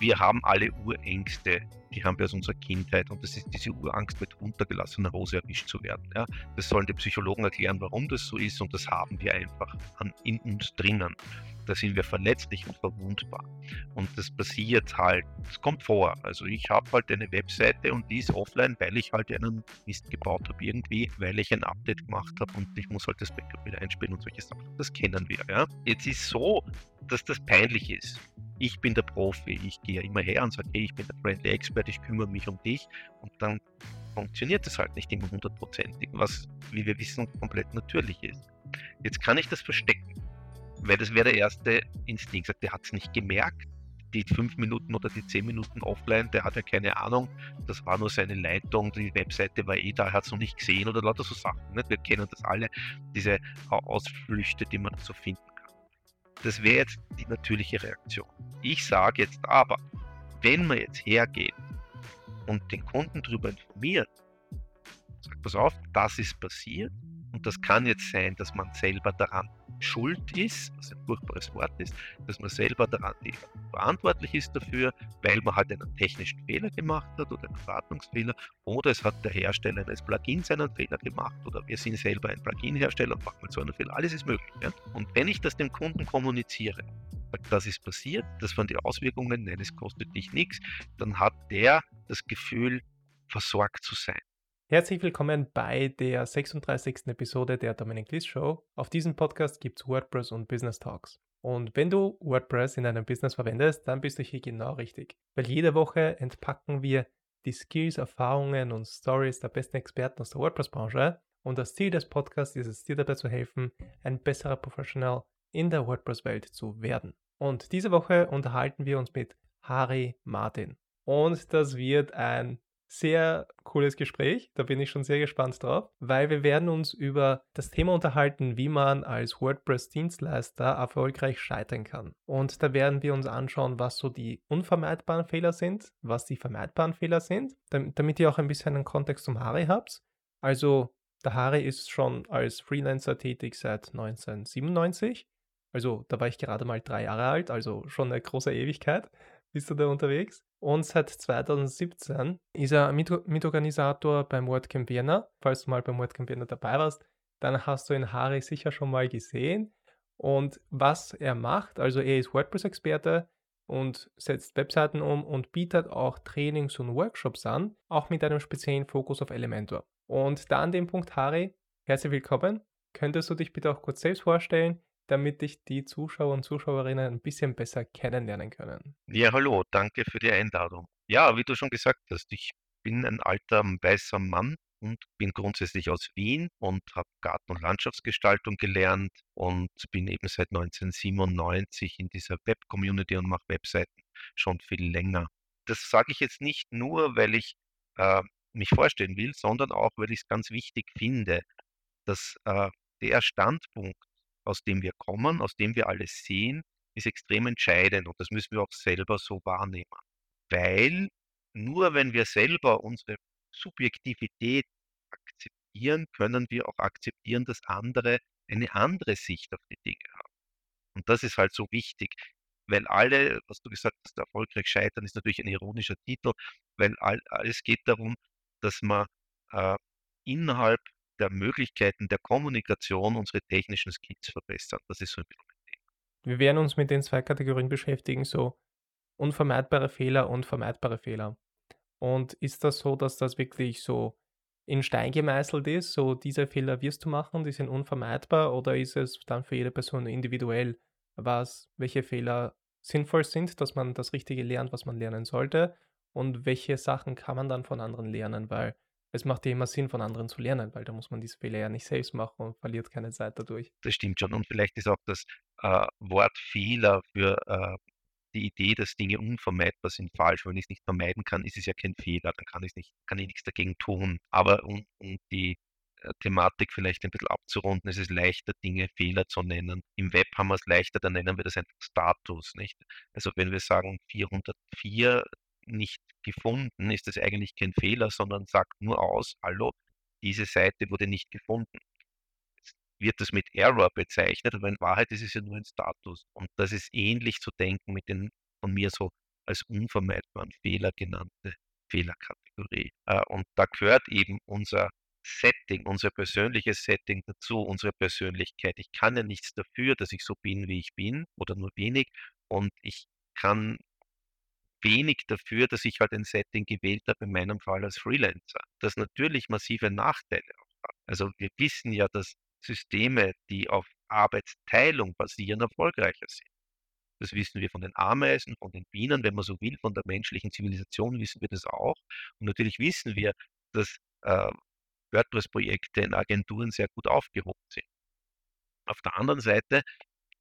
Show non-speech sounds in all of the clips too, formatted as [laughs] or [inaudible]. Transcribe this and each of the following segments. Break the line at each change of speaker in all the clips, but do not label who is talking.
wir haben alle Urängste, die haben wir aus unserer Kindheit und das ist diese Urangst, mit runtergelassener Hose erwischt zu werden. Ja? Das sollen die Psychologen erklären, warum das so ist und das haben wir einfach an, in uns drinnen. Da sind wir verletzlich und verwundbar. Und das passiert halt, es kommt vor. Also ich habe halt eine Webseite und die ist offline, weil ich halt einen Mist gebaut habe irgendwie, weil ich ein Update gemacht habe und ich muss halt das Backup wieder einspielen und solche Sachen. Das kennen wir. Ja? Jetzt ist so, dass das peinlich ist ich bin der Profi, ich gehe immer her und sage, hey, ich bin der Friendly Expert, ich kümmere mich um dich und dann funktioniert das halt nicht immer hundertprozentig, was, wie wir wissen, komplett natürlich ist. Jetzt kann ich das verstecken, weil das wäre der erste Instinkt. Der hat es nicht gemerkt, die fünf Minuten oder die zehn Minuten offline, der hat ja keine Ahnung, das war nur seine Leitung, die Webseite war eh da, er hat es noch nicht gesehen oder lauter so Sachen. Nicht? Wir kennen das alle, diese Ausflüchte, die man so finden das wäre jetzt die natürliche Reaktion. Ich sage jetzt aber, wenn wir jetzt hergehen und den Kunden darüber informieren, sagt, pass auf, das ist passiert und das kann jetzt sein, dass man selber daran schuld ist, was ein furchtbares Wort ist, dass man selber daran verantwortlich ist dafür, weil man halt einen technischen Fehler gemacht hat oder einen Wartungsfehler oder es hat der Hersteller eines Plugins einen Fehler gemacht oder wir sind selber ein Plugin-Hersteller und machen so einen Fehler. Alles ist möglich. Ja? Und wenn ich das dem Kunden kommuniziere, das ist passiert, das waren die Auswirkungen, nein, es kostet dich nichts, dann hat der das Gefühl, versorgt zu sein.
Herzlich willkommen bei der 36. Episode der Dominic Liss Show. Auf diesem Podcast gibt es WordPress und Business Talks. Und wenn du WordPress in deinem Business verwendest, dann bist du hier genau richtig. Weil jede Woche entpacken wir die Skills, Erfahrungen und Stories der besten Experten aus der WordPress-Branche. Und das Ziel des Podcasts ist es, dir dabei zu helfen, ein besserer Professional in der WordPress-Welt zu werden. Und diese Woche unterhalten wir uns mit Harry Martin. Und das wird ein sehr cooles Gespräch. Da bin ich schon sehr gespannt drauf, weil wir werden uns über das Thema unterhalten, wie man als WordPress-Dienstleister erfolgreich scheitern kann. Und da werden wir uns anschauen, was so die unvermeidbaren Fehler sind, was die vermeidbaren Fehler sind, damit ihr auch ein bisschen einen Kontext zum Harry habt. Also der Harry ist schon als Freelancer tätig seit 1997. Also da war ich gerade mal drei Jahre alt, also schon eine große Ewigkeit [laughs] bist du da unterwegs. Und seit 2017 ist er Mitorganisator beim WordCamp Vienna. Falls du mal beim WordCamp Vienna dabei warst, dann hast du ihn Harry sicher schon mal gesehen. Und was er macht, also er ist WordPress-Experte und setzt Webseiten um und bietet auch Trainings und Workshops an, auch mit einem speziellen Fokus auf Elementor. Und da an dem Punkt, Harry, herzlich willkommen. Könntest du dich bitte auch kurz selbst vorstellen, damit dich die Zuschauer und Zuschauerinnen ein bisschen besser kennenlernen können.
Ja, hallo, danke für die Einladung. Ja, wie du schon gesagt hast, ich bin ein alter weißer Mann und bin grundsätzlich aus Wien und habe Garten- und Landschaftsgestaltung gelernt und bin eben seit 1997 in dieser Web-Community und mache Webseiten schon viel länger. Das sage ich jetzt nicht nur, weil ich äh, mich vorstellen will, sondern auch, weil ich es ganz wichtig finde, dass äh, der Standpunkt, aus dem wir kommen, aus dem wir alles sehen, ist extrem entscheidend und das müssen wir auch selber so wahrnehmen. Weil nur wenn wir selber unsere Subjektivität akzeptieren, können wir auch akzeptieren, dass andere eine andere Sicht auf die Dinge haben. Und das ist halt so wichtig, weil alle, was du gesagt hast, erfolgreich scheitern, ist natürlich ein ironischer Titel, weil all, alles geht darum, dass man äh, innerhalb der Möglichkeiten der Kommunikation unsere technischen Skills verbessern. Das ist so ein bisschen.
Wir werden uns mit den zwei Kategorien beschäftigen, so unvermeidbare Fehler und vermeidbare Fehler. Und ist das so, dass das wirklich so in Stein gemeißelt ist, so diese Fehler wirst du machen, die sind unvermeidbar, oder ist es dann für jede Person individuell, was, welche Fehler sinnvoll sind, dass man das Richtige lernt, was man lernen sollte, und welche Sachen kann man dann von anderen lernen, weil es macht ja immer Sinn, von anderen zu lernen, weil da muss man diese Fehler ja nicht selbst machen und verliert keine Zeit dadurch.
Das stimmt schon. Und vielleicht ist auch das äh, Wort Fehler für äh, die Idee, dass Dinge unvermeidbar sind, falsch. Wenn ich es nicht vermeiden kann, ist es ja kein Fehler, dann kann ich nicht, kann ich nichts dagegen tun. Aber um, um die äh, Thematik vielleicht ein bisschen abzurunden, ist es leichter, Dinge Fehler zu nennen. Im Web haben wir es leichter, dann nennen wir das einfach Status, nicht? Also wenn wir sagen 404 nicht gefunden, ist das eigentlich kein Fehler, sondern sagt nur aus, hallo, diese Seite wurde nicht gefunden. Jetzt wird das mit Error bezeichnet, aber in Wahrheit ist es ja nur ein Status. Und das ist ähnlich zu denken mit den von mir so als unvermeidbaren Fehler genannte Fehlerkategorie. Äh, und da gehört eben unser Setting, unser persönliches Setting dazu, unsere Persönlichkeit. Ich kann ja nichts dafür, dass ich so bin, wie ich bin oder nur wenig. Und ich kann wenig dafür, dass ich halt ein Setting gewählt habe, in meinem Fall als Freelancer, das natürlich massive Nachteile hat. Also wir wissen ja, dass Systeme, die auf Arbeitsteilung basieren, erfolgreicher sind. Das wissen wir von den Ameisen, von den Bienen, wenn man so will, von der menschlichen Zivilisation wissen wir das auch. Und natürlich wissen wir, dass äh, WordPress-Projekte in Agenturen sehr gut aufgehoben sind. Auf der anderen Seite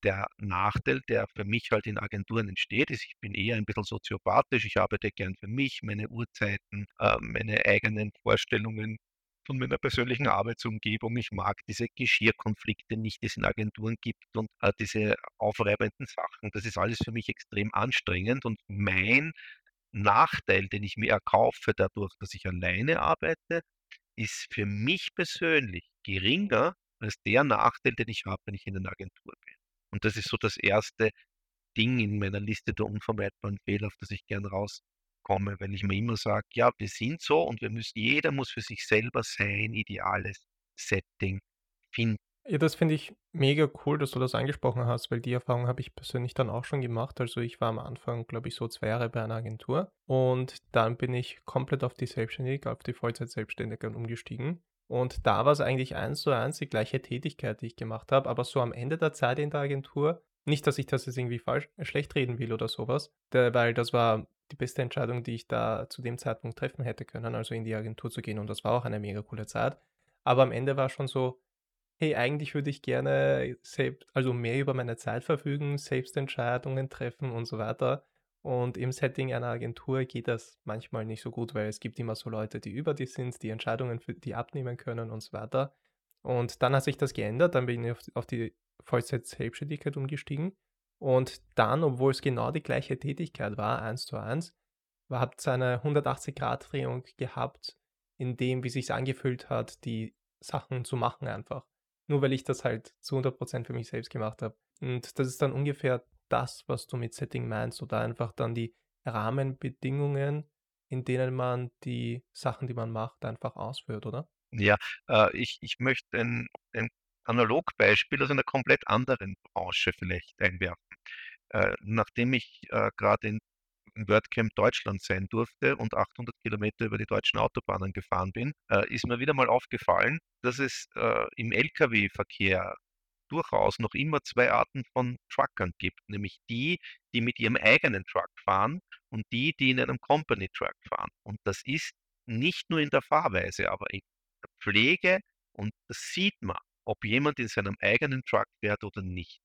der Nachteil, der für mich halt in Agenturen entsteht, ist, ich bin eher ein bisschen soziopathisch. Ich arbeite gern für mich, meine Uhrzeiten, äh, meine eigenen Vorstellungen von meiner persönlichen Arbeitsumgebung. Ich mag diese Geschirrkonflikte nicht, die es in Agenturen gibt und äh, diese aufreibenden Sachen. Das ist alles für mich extrem anstrengend und mein Nachteil, den ich mir erkaufe dadurch, dass ich alleine arbeite, ist für mich persönlich geringer als der Nachteil, den ich habe, wenn ich in einer Agentur bin. Und das ist so das erste Ding in meiner Liste der unvermeidbaren Fehler, auf das ich gern rauskomme, weil ich mir immer sage, ja, wir sind so und wir müssen, jeder muss für sich selber sein ideales Setting finden.
Ja, das finde ich mega cool, dass du das angesprochen hast, weil die Erfahrung habe ich persönlich dann auch schon gemacht. Also ich war am Anfang, glaube ich, so zwei Jahre bei einer Agentur und dann bin ich komplett auf die Selbstständigkeit, auf die Vollzeit-Selbstständigkeit umgestiegen. Und da war es eigentlich eins zu eins die gleiche Tätigkeit, die ich gemacht habe, aber so am Ende der Zeit in der Agentur, nicht, dass ich das jetzt irgendwie falsch, äh, schlecht reden will oder sowas, weil das war die beste Entscheidung, die ich da zu dem Zeitpunkt treffen hätte können, also in die Agentur zu gehen und das war auch eine mega coole Zeit. Aber am Ende war schon so, hey, eigentlich würde ich gerne selbst, also mehr über meine Zeit verfügen, Selbstentscheidungen treffen und so weiter. Und im Setting einer Agentur geht das manchmal nicht so gut, weil es gibt immer so Leute, die über die sind, die Entscheidungen für die abnehmen können und so weiter. Und dann hat sich das geändert, dann bin ich auf, auf die Vollzeit-Selbstständigkeit umgestiegen. Und dann, obwohl es genau die gleiche Tätigkeit war, eins zu eins, hat es eine 180-Grad-Drehung gehabt, in dem, wie sich angefühlt hat, die Sachen zu machen einfach nur weil ich das halt zu 100% für mich selbst gemacht habe. Und das ist dann ungefähr das, was du mit Setting meinst, oder einfach dann die Rahmenbedingungen, in denen man die Sachen, die man macht, einfach ausführt, oder?
Ja, äh, ich, ich möchte ein, ein Analogbeispiel aus einer komplett anderen Branche vielleicht einwerfen. Äh, nachdem ich äh, gerade in WordCamp Deutschland sein durfte und 800 Kilometer über die deutschen Autobahnen gefahren bin, äh, ist mir wieder mal aufgefallen, dass es äh, im Lkw-Verkehr durchaus noch immer zwei Arten von Truckern gibt, nämlich die, die mit ihrem eigenen Truck fahren und die, die in einem Company Truck fahren. Und das ist nicht nur in der Fahrweise, aber in der Pflege und das sieht man, ob jemand in seinem eigenen Truck fährt oder nicht.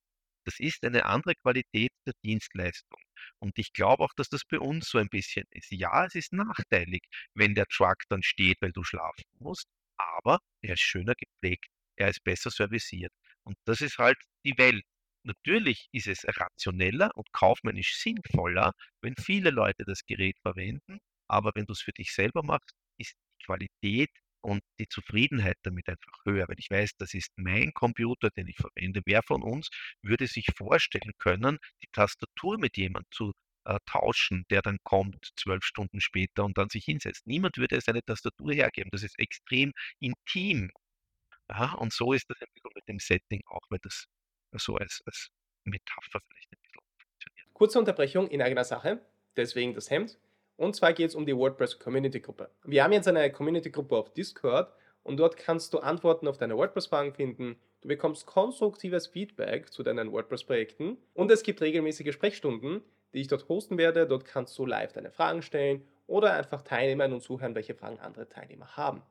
Das ist eine andere Qualität der Dienstleistung. Und ich glaube auch, dass das bei uns so ein bisschen ist. Ja, es ist nachteilig, wenn der Truck dann steht, weil du schlafen musst, aber er ist schöner gepflegt, er ist besser serviciert. Und das ist halt die Welt. Natürlich ist es rationeller und kaufmännisch sinnvoller, wenn viele Leute das Gerät verwenden, aber wenn du es für dich selber machst, ist die Qualität und die Zufriedenheit damit einfach höher, wenn ich weiß, das ist mein Computer, den ich verwende. Wer von uns würde sich vorstellen können, die Tastatur mit jemandem zu äh, tauschen, der dann kommt zwölf Stunden später und dann sich hinsetzt? Niemand würde seine Tastatur hergeben. Das ist extrem intim. Ja, und so ist das mit dem Setting auch, weil das so als, als Metapher vielleicht ein bisschen
funktioniert. Kurze Unterbrechung in eigener Sache, deswegen das Hemd. Und zwar geht es um die WordPress Community Gruppe. Wir haben jetzt eine Community Gruppe auf Discord und dort kannst du Antworten auf deine WordPress-Fragen finden. Du bekommst konstruktives Feedback zu deinen WordPress-Projekten und es gibt regelmäßige Sprechstunden, die ich dort hosten werde. Dort kannst du live deine Fragen stellen oder einfach teilnehmen und zuhören, welche Fragen andere Teilnehmer haben.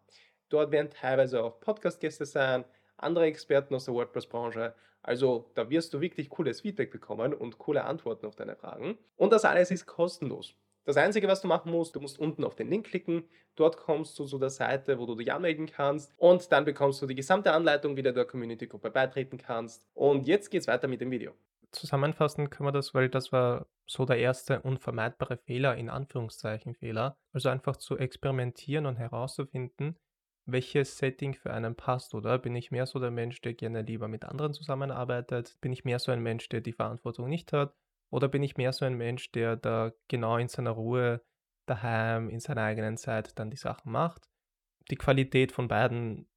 Dort werden teilweise auch Podcast-Gäste sein, andere Experten aus der WordPress-Branche. Also da wirst du wirklich cooles Feedback bekommen und coole Antworten auf deine Fragen. Und das alles ist kostenlos. Das Einzige, was du machen musst, du musst unten auf den Link klicken. Dort kommst du zu der Seite, wo du dich anmelden kannst. Und dann bekommst du die gesamte Anleitung, wie du der Community-Gruppe beitreten kannst. Und jetzt geht's weiter mit dem Video. Zusammenfassen können wir das, weil das war so der erste unvermeidbare Fehler, in Anführungszeichen Fehler. Also einfach zu experimentieren und herauszufinden, welches Setting für einen passt, oder? Bin ich mehr so der Mensch, der gerne lieber mit anderen zusammenarbeitet? Bin ich mehr so ein Mensch, der die Verantwortung nicht hat? Oder bin ich mehr so ein Mensch, der da genau in seiner Ruhe daheim, in seiner eigenen Zeit dann die Sachen macht? Die Qualität von beiden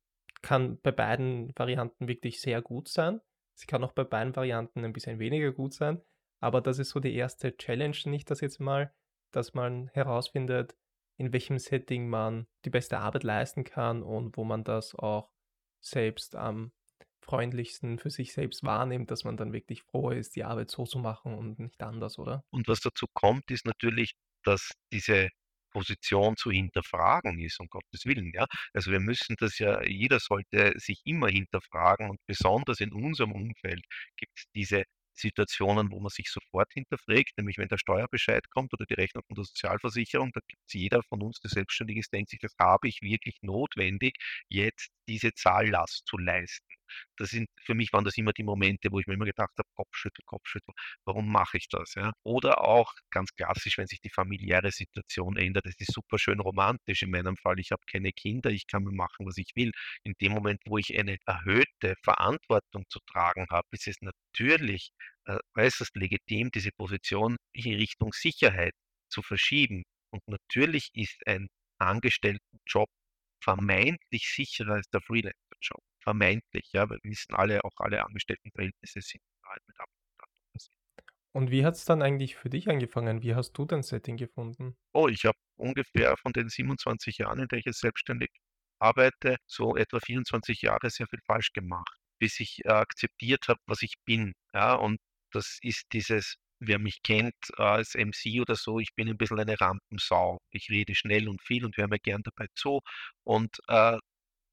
kann bei beiden Varianten wirklich sehr gut sein. Sie kann auch bei beiden Varianten ein bisschen weniger gut sein. Aber das ist so die erste Challenge, nicht das jetzt mal, dass man herausfindet, in welchem Setting man die beste Arbeit leisten kann und wo man das auch selbst am freundlichsten für sich selbst wahrnimmt, dass man dann wirklich froh ist, die Arbeit so zu machen und nicht anders, oder?
Und was dazu kommt, ist natürlich, dass diese Position zu hinterfragen ist, um Gottes Willen, ja. Also wir müssen das ja, jeder sollte sich immer hinterfragen und besonders in unserem Umfeld gibt es diese Situationen, wo man sich sofort hinterfragt, nämlich wenn der Steuerbescheid kommt oder die Rechnung von der Sozialversicherung, da gibt es jeder von uns, der selbstständig ist, denkt sich, das habe ich wirklich notwendig, jetzt diese Zahllast zu leisten. Das sind, für mich waren das immer die Momente, wo ich mir immer gedacht habe, Kopfschüttel, Kopfschüttel, warum mache ich das? Ja? Oder auch ganz klassisch, wenn sich die familiäre Situation ändert, das ist super schön romantisch in meinem Fall, ich habe keine Kinder, ich kann mir machen, was ich will. In dem Moment, wo ich eine erhöhte Verantwortung zu tragen habe, ist es natürlich äh, äußerst legitim, diese Position in Richtung Sicherheit zu verschieben. Und natürlich ist ein Angestelltenjob vermeintlich sicherer als der Freelancer-Job. Vermeintlich, ja, weil wir wissen alle, auch alle Angestelltenverhältnisse sind halt mit Ab
Und wie hat es dann eigentlich für dich angefangen? Wie hast du dein Setting gefunden?
Oh, ich habe ungefähr von den 27 Jahren, in der ich jetzt selbstständig arbeite, so etwa 24 Jahre sehr viel falsch gemacht, bis ich äh, akzeptiert habe, was ich bin. Ja, und das ist dieses, wer mich kennt äh, als MC oder so, ich bin ein bisschen eine Rampensau. Ich rede schnell und viel und höre mir gern dabei zu. Und äh,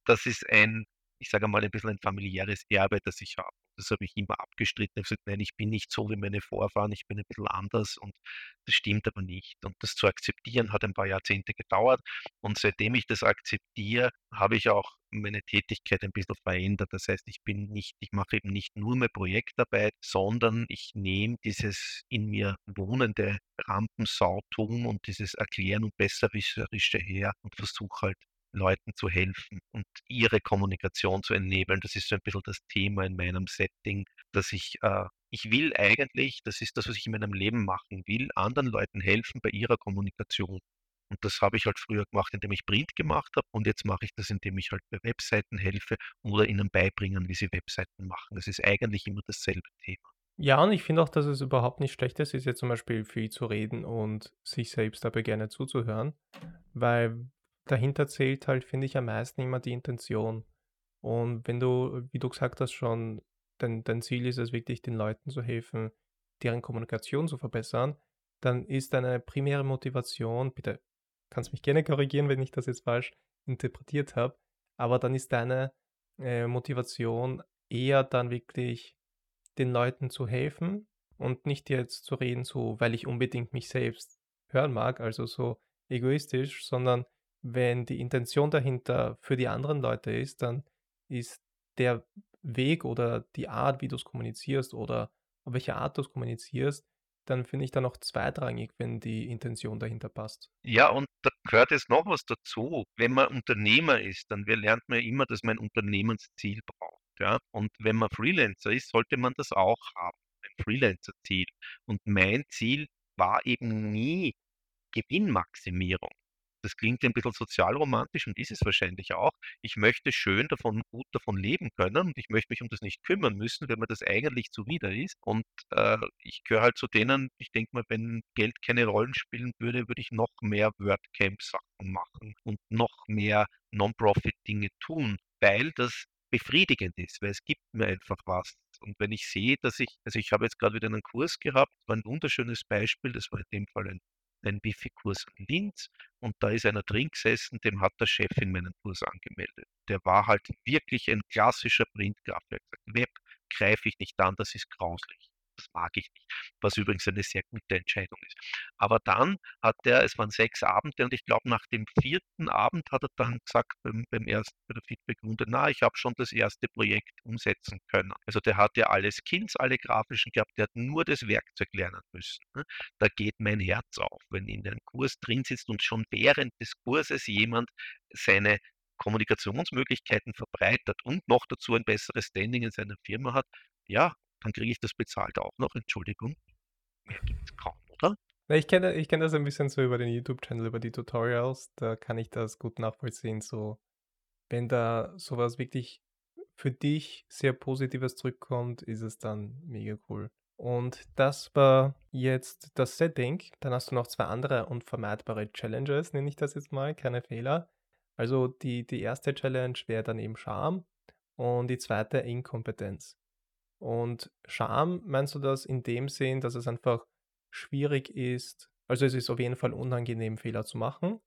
das ist ein ich sage mal, ein bisschen ein familiäres Erbe, das ich habe. Das habe ich immer abgestritten. Ich habe gesagt: „Nein, ich bin nicht so wie meine Vorfahren, ich bin ein bisschen anders“ und das stimmt aber nicht. Und das zu akzeptieren hat ein paar Jahrzehnte gedauert und seitdem ich das akzeptiere, habe ich auch meine Tätigkeit ein bisschen verändert. Das heißt, ich bin nicht ich mache eben nicht nur mehr Projektarbeit, sondern ich nehme dieses in mir wohnende Rampensautum und dieses Erklären und Besserwisserische her und versuche halt Leuten zu helfen und ihre Kommunikation zu enablen. Das ist so ein bisschen das Thema in meinem Setting, dass ich äh, ich will eigentlich, das ist das, was ich in meinem Leben machen will, anderen Leuten helfen bei ihrer Kommunikation. Und das habe ich halt früher gemacht, indem ich Print gemacht habe und jetzt mache ich das, indem ich halt bei Webseiten helfe oder ihnen beibringen, wie sie Webseiten machen. Das ist eigentlich immer dasselbe Thema.
Ja, und ich finde auch, dass es überhaupt nicht schlecht ist jetzt zum Beispiel viel zu reden und sich selbst dabei gerne zuzuhören, weil dahinter zählt halt, finde ich, am meisten immer die Intention. Und wenn du, wie du gesagt hast, schon, dein, dein Ziel ist es wirklich, den Leuten zu helfen, deren Kommunikation zu verbessern, dann ist deine primäre Motivation, bitte kannst mich gerne korrigieren, wenn ich das jetzt falsch interpretiert habe, aber dann ist deine äh, Motivation eher dann wirklich den Leuten zu helfen und nicht jetzt zu reden, so weil ich unbedingt mich selbst hören mag, also so egoistisch, sondern wenn die Intention dahinter für die anderen Leute ist, dann ist der Weg oder die Art, wie du es kommunizierst oder auf welche Art du es kommunizierst, dann finde ich dann auch zweitrangig, wenn die Intention dahinter passt.
Ja, und da gehört jetzt noch was dazu. Wenn man Unternehmer ist, dann lernt man ja immer, dass man ein Unternehmensziel braucht. Ja? Und wenn man Freelancer ist, sollte man das auch haben, ein Freelancer-Ziel. Und mein Ziel war eben nie Gewinnmaximierung. Das klingt ein bisschen sozialromantisch und ist es wahrscheinlich auch. Ich möchte schön davon gut davon leben können und ich möchte mich um das nicht kümmern müssen, wenn mir das eigentlich zuwider ist. Und äh, ich gehöre halt zu denen, ich denke mal, wenn Geld keine Rollen spielen würde, würde ich noch mehr WordCamp-Sachen machen und noch mehr Non-Profit-Dinge tun, weil das befriedigend ist, weil es gibt mir einfach was. Und wenn ich sehe, dass ich, also ich habe jetzt gerade wieder einen Kurs gehabt, war ein wunderschönes Beispiel, das war in dem Fall ein einen Wifi-Kurs in Linz und da ist einer drin gesessen, dem hat der Chef in meinen Kurs angemeldet. Der war halt wirklich ein klassischer Printgraf. Er hat gesagt, Web greife ich nicht an, das ist grauslich. Das mag ich nicht. Was übrigens eine sehr gute Entscheidung ist. Aber dann hat er, es waren sechs Abende und ich glaube, nach dem vierten Abend hat er dann gesagt, beim, beim ersten, bei der Feedback-Runde, na, ich habe schon das erste Projekt umsetzen können. Also der hat ja alle Skills, alle grafischen gehabt, der hat nur das Werkzeug lernen müssen. Ne? Da geht mein Herz auf, wenn in einem Kurs drin sitzt und schon während des Kurses jemand seine Kommunikationsmöglichkeiten verbreitert und noch dazu ein besseres Standing in seiner Firma hat, ja, dann kriege ich das bezahlt auch noch, Entschuldigung. Mehr gibt es kaum, oder?
Na, ich kenne ich kenne das ein bisschen so über den YouTube-Channel, über die Tutorials, da kann ich das gut nachvollziehen, so wenn da sowas wirklich für dich sehr Positives zurückkommt, ist es dann mega cool. Und das war jetzt das Setting. Dann hast du noch zwei andere unvermeidbare Challenges, nenne ich das jetzt mal, keine Fehler. Also die, die erste Challenge wäre dann eben Scham und die zweite Inkompetenz. Und Scham, meinst du das in dem Sinn, dass es einfach schwierig ist, also es ist auf jeden Fall unangenehm, Fehler zu machen,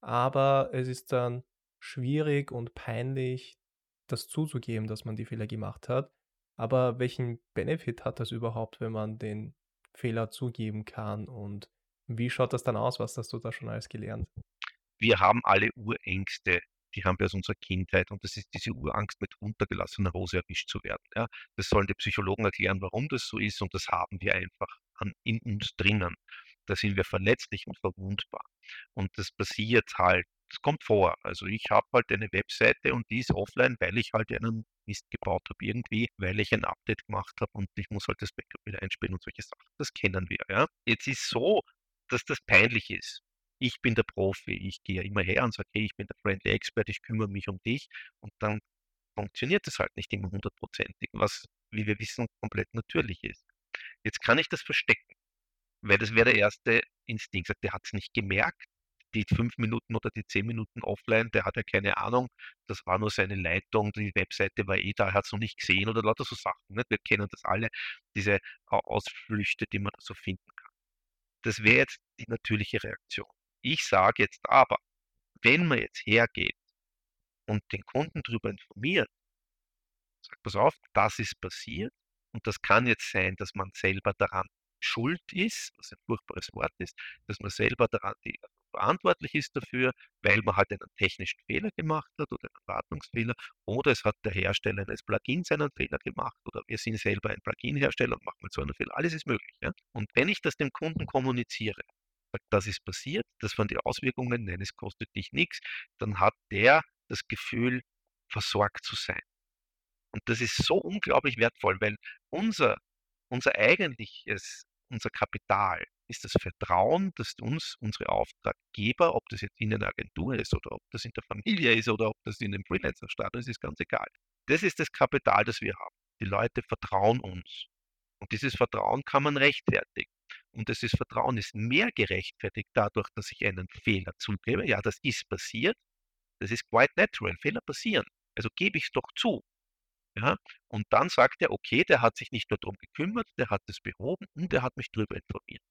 aber es ist dann schwierig und peinlich, das zuzugeben, dass man die Fehler gemacht hat. Aber welchen Benefit hat das überhaupt, wenn man den Fehler zugeben kann? Und wie schaut das dann aus? Was hast du da schon alles gelernt?
Wir haben alle Urängste, die haben wir aus unserer Kindheit und das ist diese Urangst, mit runtergelassener Hose erwischt zu werden. Ja. Das sollen die Psychologen erklären, warum das so ist und das haben wir einfach an, in uns drinnen. Da sind wir verletzlich und verwundbar. Und das passiert halt das kommt vor. Also ich habe halt eine Webseite und die ist offline, weil ich halt einen Mist gebaut habe irgendwie, weil ich ein Update gemacht habe und ich muss halt das Backup wieder einspielen und solche Sachen. Das kennen wir, ja. Jetzt ist so, dass das peinlich ist. Ich bin der Profi, ich gehe immer her und sage, hey, ich bin der Friendly Expert, ich kümmere mich um dich und dann funktioniert das halt nicht immer hundertprozentig, was, wie wir wissen, komplett natürlich ist. Jetzt kann ich das verstecken, weil das wäre der erste Instinkt. Sagt, der hat es nicht gemerkt, die fünf Minuten oder die zehn Minuten offline, der hat ja keine Ahnung, das war nur seine Leitung, die Webseite war eh da, er hat es noch nicht gesehen oder lauter so Sachen. Nicht? Wir kennen das alle, diese Ausflüchte, die man so finden kann. Das wäre jetzt die natürliche Reaktion. Ich sage jetzt aber, wenn man jetzt hergeht und den Kunden darüber informiert, sagt, pass auf, das ist passiert und das kann jetzt sein, dass man selber daran schuld ist, was ein furchtbares Wort ist, dass man selber daran verantwortlich ist dafür, weil man halt einen technischen Fehler gemacht hat oder einen Wartungsfehler oder es hat der Hersteller eines Plugins einen Fehler gemacht oder wir sind selber ein Plugin-Hersteller und machen so einen Fehler. Alles ist möglich. Ja? Und wenn ich das dem Kunden kommuniziere, das ist passiert, das waren die Auswirkungen, nein, es kostet dich nichts, dann hat der das Gefühl, versorgt zu sein. Und das ist so unglaublich wertvoll, weil unser, unser eigentliches, unser Kapital ist das Vertrauen, das uns unsere Auftraggeber, ob das jetzt in einer Agentur ist oder ob das in der Familie ist oder ob das in einem Freelancer-Status ist, ganz egal. Das ist das Kapital, das wir haben. Die Leute vertrauen uns. Und dieses Vertrauen kann man rechtfertigen. Und dieses Vertrauen ist mehr gerechtfertigt dadurch, dass ich einen Fehler zugebe. Ja, das ist passiert. Das ist quite natural. Fehler passieren. Also gebe ich es doch zu. Ja, und dann sagt er, okay, der hat sich nicht nur darum gekümmert, der hat es behoben und der hat mich darüber informiert.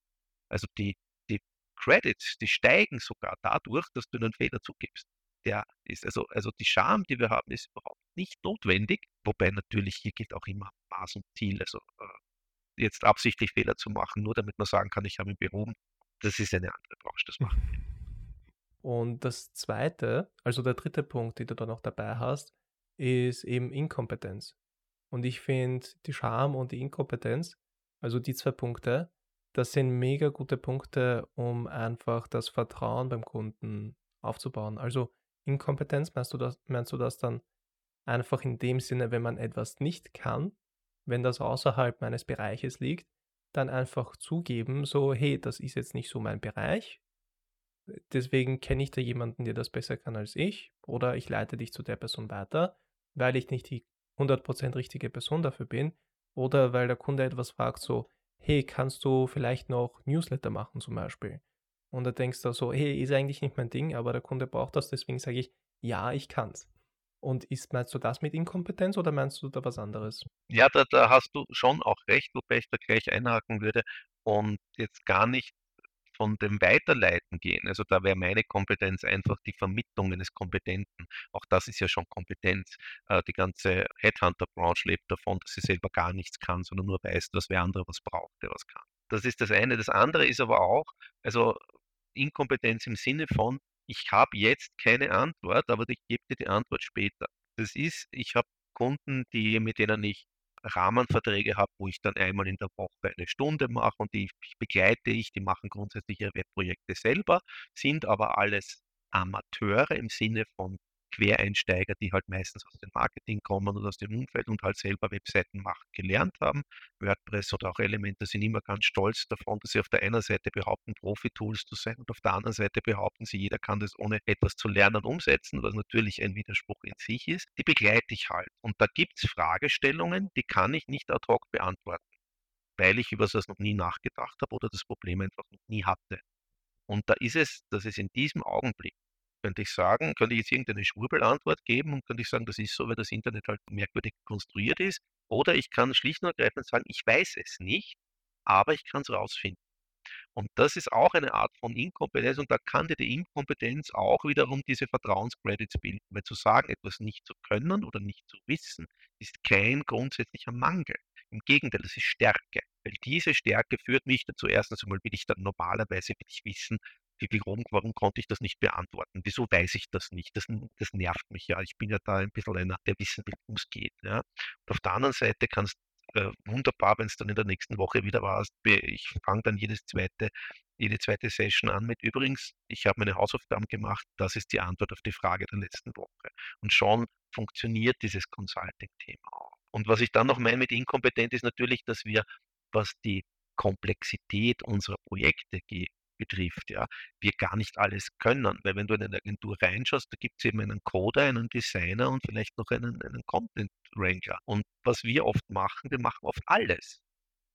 Also die, die Credits, die steigen sogar dadurch, dass du einen Fehler zugibst. Der ist also, also die Scham, die wir haben, ist überhaupt nicht notwendig, wobei natürlich hier gilt auch immer Maß und Ziel. Also äh, jetzt absichtlich Fehler zu machen, nur damit man sagen kann, ich habe ihn behoben, das ist eine andere Branche, das machen wir.
Und das zweite, also der dritte Punkt, den du da noch dabei hast, ist eben Inkompetenz. Und ich finde die Scham und die Inkompetenz, also die zwei Punkte, das sind mega gute Punkte, um einfach das Vertrauen beim Kunden aufzubauen. Also Inkompetenz, meinst du das, meinst du das dann einfach in dem Sinne, wenn man etwas nicht kann, wenn das außerhalb meines Bereiches liegt, dann einfach zugeben, so, hey, das ist jetzt nicht so mein Bereich. Deswegen kenne ich da jemanden, der das besser kann als ich, oder ich leite dich zu der Person weiter, weil ich nicht die 100% richtige Person dafür bin, oder weil der Kunde etwas fragt, so, hey, kannst du vielleicht noch Newsletter machen zum Beispiel? Und da denkst du so, hey, ist eigentlich nicht mein Ding, aber der Kunde braucht das, deswegen sage ich, ja, ich kann's. Und ist, meinst du das mit Inkompetenz oder meinst du da was anderes?
Ja, da, da hast du schon auch recht, wobei ich da gleich einhaken würde und jetzt gar nicht von dem Weiterleiten gehen. Also da wäre meine Kompetenz einfach die Vermittlung eines Kompetenten. Auch das ist ja schon Kompetenz. Äh, die ganze Headhunter-Branche lebt davon, dass sie selber gar nichts kann, sondern nur weiß, dass wer andere was braucht, der was kann. Das ist das eine. Das andere ist aber auch, also Inkompetenz im Sinne von, ich habe jetzt keine Antwort, aber ich gebe dir die Antwort später. Das ist, ich habe Kunden, die, mit denen ich Rahmenverträge habe, wo ich dann einmal in der Woche eine Stunde mache und die begleite ich, die machen grundsätzlich ihre Webprojekte selber, sind aber alles Amateure im Sinne von Quereinsteiger, die halt meistens aus dem Marketing kommen oder aus dem Umfeld und halt selber Webseiten machen gelernt haben. WordPress oder auch Elemente sind immer ganz stolz davon, dass sie auf der einen Seite behaupten, Profi-Tools zu sein und auf der anderen Seite behaupten sie, jeder kann das ohne etwas zu lernen umsetzen, was natürlich ein Widerspruch in sich ist. Die begleite ich halt. Und da gibt es Fragestellungen, die kann ich nicht ad hoc beantworten, weil ich über das noch nie nachgedacht habe oder das Problem einfach noch nie hatte. Und da ist es, dass es in diesem Augenblick könnte ich sagen, könnte ich jetzt irgendeine Schwurbelantwort geben und könnte ich sagen, das ist so, weil das Internet halt merkwürdig konstruiert ist. Oder ich kann schlicht und ergreifend sagen, ich weiß es nicht, aber ich kann es rausfinden. Und das ist auch eine Art von Inkompetenz und da kann dir die Inkompetenz auch wiederum diese Vertrauenscredits bilden. Weil zu sagen, etwas nicht zu können oder nicht zu wissen, ist kein grundsätzlicher Mangel. Im Gegenteil, das ist Stärke. Weil diese Stärke führt mich dazu, erstens einmal will ich dann normalerweise will ich wissen, warum, warum konnte ich das nicht beantworten? Wieso weiß ich das nicht? Das, das nervt mich ja. Ich bin ja da ein bisschen einer, der wissen will, worum es geht. Ja. Und auf der anderen Seite kannst äh, wunderbar, wenn es dann in der nächsten Woche wieder warst. Ich fange dann jedes zweite, jede zweite Session an mit übrigens, ich habe meine Hausaufgaben gemacht, das ist die Antwort auf die Frage der letzten Woche. Und schon funktioniert dieses Consulting-Thema auch. Und was ich dann noch meine mit inkompetent ist natürlich, dass wir, was die Komplexität unserer Projekte betrifft, ja, wir gar nicht alles können. Weil wenn du in eine Agentur reinschaust, da gibt es eben einen Coder, einen Designer und vielleicht noch einen, einen Content Wrangler. Und was wir oft machen, wir machen oft alles.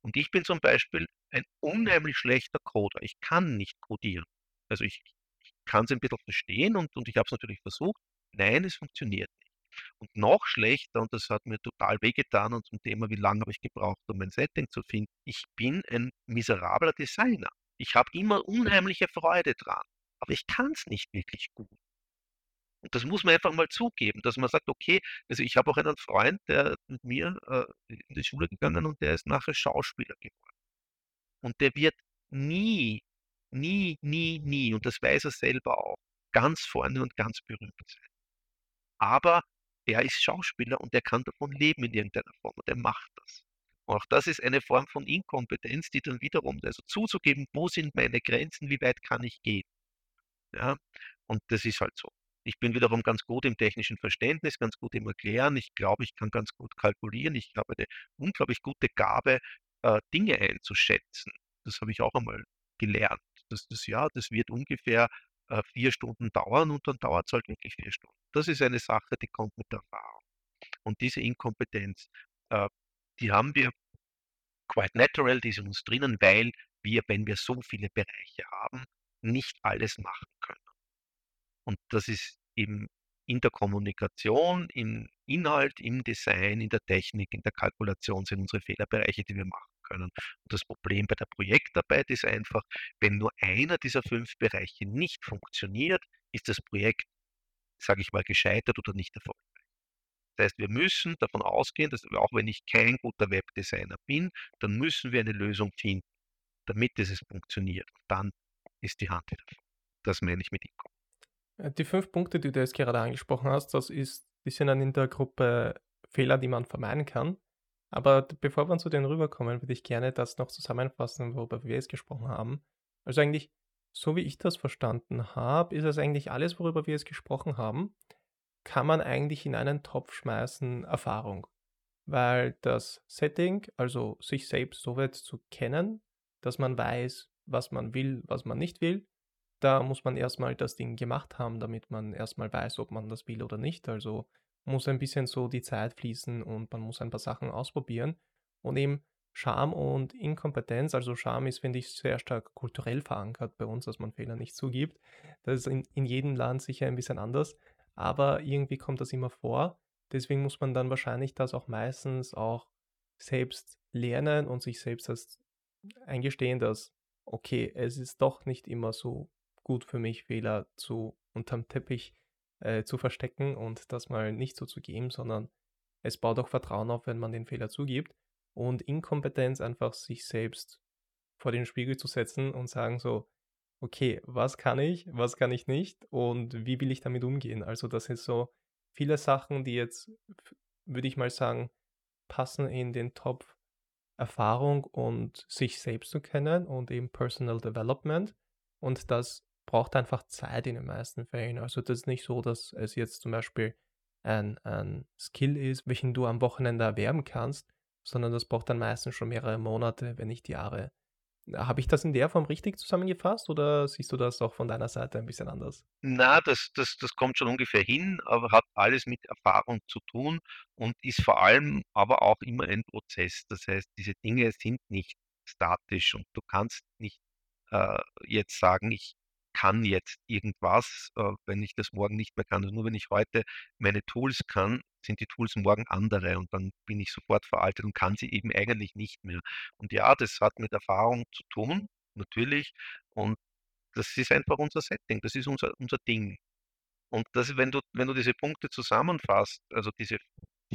Und ich bin zum Beispiel ein unheimlich schlechter Coder. Ich kann nicht codieren. Also ich, ich kann es ein bisschen verstehen und, und ich habe es natürlich versucht. Nein, es funktioniert nicht. Und noch schlechter, und das hat mir total wehgetan und zum Thema, wie lange habe ich gebraucht, um mein Setting zu finden, ich bin ein miserabler Designer. Ich habe immer unheimliche Freude dran, aber ich kann es nicht wirklich gut. Und das muss man einfach mal zugeben, dass man sagt, okay, also ich habe auch einen Freund, der mit mir äh, in die Schule gegangen und der ist nachher Schauspieler geworden. Und der wird nie, nie, nie, nie, und das weiß er selber auch, ganz vorne und ganz berühmt sein. Aber er ist Schauspieler und er kann davon leben in irgendeiner Form und er macht das. Auch das ist eine Form von Inkompetenz, die dann wiederum, also zuzugeben, wo sind meine Grenzen, wie weit kann ich gehen. Ja, und das ist halt so. Ich bin wiederum ganz gut im technischen Verständnis, ganz gut im Erklären. Ich glaube, ich kann ganz gut kalkulieren. Ich habe eine unglaublich gute Gabe, äh, Dinge einzuschätzen. Das habe ich auch einmal gelernt. Das, das ja, das wird ungefähr äh, vier Stunden dauern und dann dauert es halt wirklich vier Stunden. Das ist eine Sache, die kommt mit Erfahrung. Und diese Inkompetenz, äh, die haben wir quite natural, die in uns drinnen, weil wir, wenn wir so viele Bereiche haben, nicht alles machen können. Und das ist eben in der Kommunikation, im Inhalt, im Design, in der Technik, in der Kalkulation sind unsere Fehlerbereiche, die wir machen können. Und das Problem bei der Projektarbeit ist einfach, wenn nur einer dieser fünf Bereiche nicht funktioniert, ist das Projekt, sage ich mal, gescheitert oder nicht erfolgreich. Das heißt, wir müssen davon ausgehen, dass auch wenn ich kein guter Webdesigner bin, dann müssen wir eine Lösung finden, damit es funktioniert. Dann ist die Hand wieder. Das meine ich mit E-Com.
Äh, die fünf Punkte, die du jetzt gerade angesprochen hast, das ist, die sind dann in der Gruppe Fehler, die man vermeiden kann. Aber bevor wir zu denen rüberkommen, würde ich gerne das noch zusammenfassen, worüber wir jetzt gesprochen haben. Also eigentlich, so wie ich das verstanden habe, ist es eigentlich alles, worüber wir jetzt gesprochen haben, kann man eigentlich in einen Topf schmeißen Erfahrung. Weil das Setting, also sich selbst so weit zu kennen, dass man weiß, was man will, was man nicht will, da muss man erstmal das Ding gemacht haben, damit man erstmal weiß, ob man das will oder nicht. Also muss ein bisschen so die Zeit fließen und man muss ein paar Sachen ausprobieren. Und eben Scham und Inkompetenz, also Scham ist, finde ich, sehr stark kulturell verankert bei uns, dass man Fehler nicht zugibt. Das ist in, in jedem Land sicher ein bisschen anders aber irgendwie kommt das immer vor. Deswegen muss man dann wahrscheinlich das auch meistens auch selbst lernen und sich selbst als eingestehen, dass, okay, es ist doch nicht immer so gut für mich, Fehler zu unterm Teppich äh, zu verstecken und das mal nicht so zu geben, sondern es baut auch Vertrauen auf, wenn man den Fehler zugibt und Inkompetenz einfach sich selbst vor den Spiegel zu setzen und sagen so, okay, was kann ich, was kann ich nicht und wie will ich damit umgehen? Also das sind so viele Sachen, die jetzt, würde ich mal sagen, passen in den Topf Erfahrung und sich selbst zu kennen und eben Personal Development. Und das braucht einfach Zeit in den meisten Fällen. Also das ist nicht so, dass es jetzt zum Beispiel ein, ein Skill ist, welchen du am Wochenende erwerben kannst, sondern das braucht dann meistens schon mehrere Monate, wenn nicht Jahre. Habe ich das in der Form richtig zusammengefasst oder siehst du das auch von deiner Seite ein bisschen anders?
Na, das das das kommt schon ungefähr hin, aber hat alles mit Erfahrung zu tun und ist vor allem aber auch immer ein Prozess. Das heißt, diese Dinge sind nicht statisch und du kannst nicht, äh, jetzt sagen: „Ich kann jetzt irgendwas, äh, wenn ich das morgen nicht mehr kann.“ Also, nur wenn ich heute meine Tools kann, sind die Tools morgen andere und dann bin ich sofort veraltet und kann sie eben eigentlich nicht mehr. Und ja, das hat mit Erfahrung zu tun, natürlich. Und das ist einfach unser Setting, das ist unser unser Ding. Und das wenn du wenn du diese Punkte zusammenfasst, also diese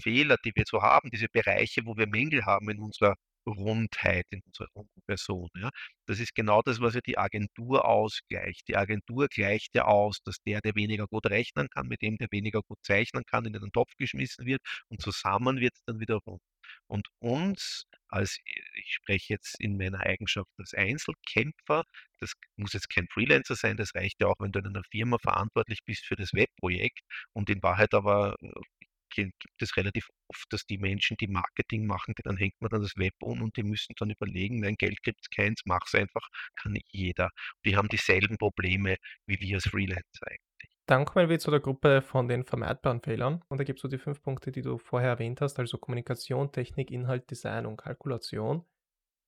Fehler, die wir so haben, diese Bereiche, wo wir Mängel haben in unserer Rundheit, in unserer runden Person, ja. Das ist genau das, was ja die Agentur ausgleicht. Die Agentur gleicht ja aus, dass der, der weniger gut rechnen kann, mit dem, der weniger gut zeichnen kann, in einen Topf geschmissen wird und zusammen wird es dann wieder rund. Und uns als ich spreche jetzt in meiner Eigenschaft als Einzelkämpfer, das muss jetzt kein Freelancer sein, das reicht ja auch, wenn du in einer Firma verantwortlich bist für das Webprojekt und in Wahrheit aber, äh, gibt es relativ oft, dass die Menschen, die Marketing machen, dann hängt man dann das Web um und die müssen dann überlegen: „Nein, Geld gibt's keins, mach's einfach.“ Kann nicht jeder. Die haben dieselben Probleme wie wir als Freelancer eigentlich.
Dann kommen wir zu der Gruppe von den vermeidbaren Fehlern. Und da gibst du die fünf Punkte, die du vorher erwähnt hast, also Kommunikation, Technik, Inhalt, Design und Kalkulation.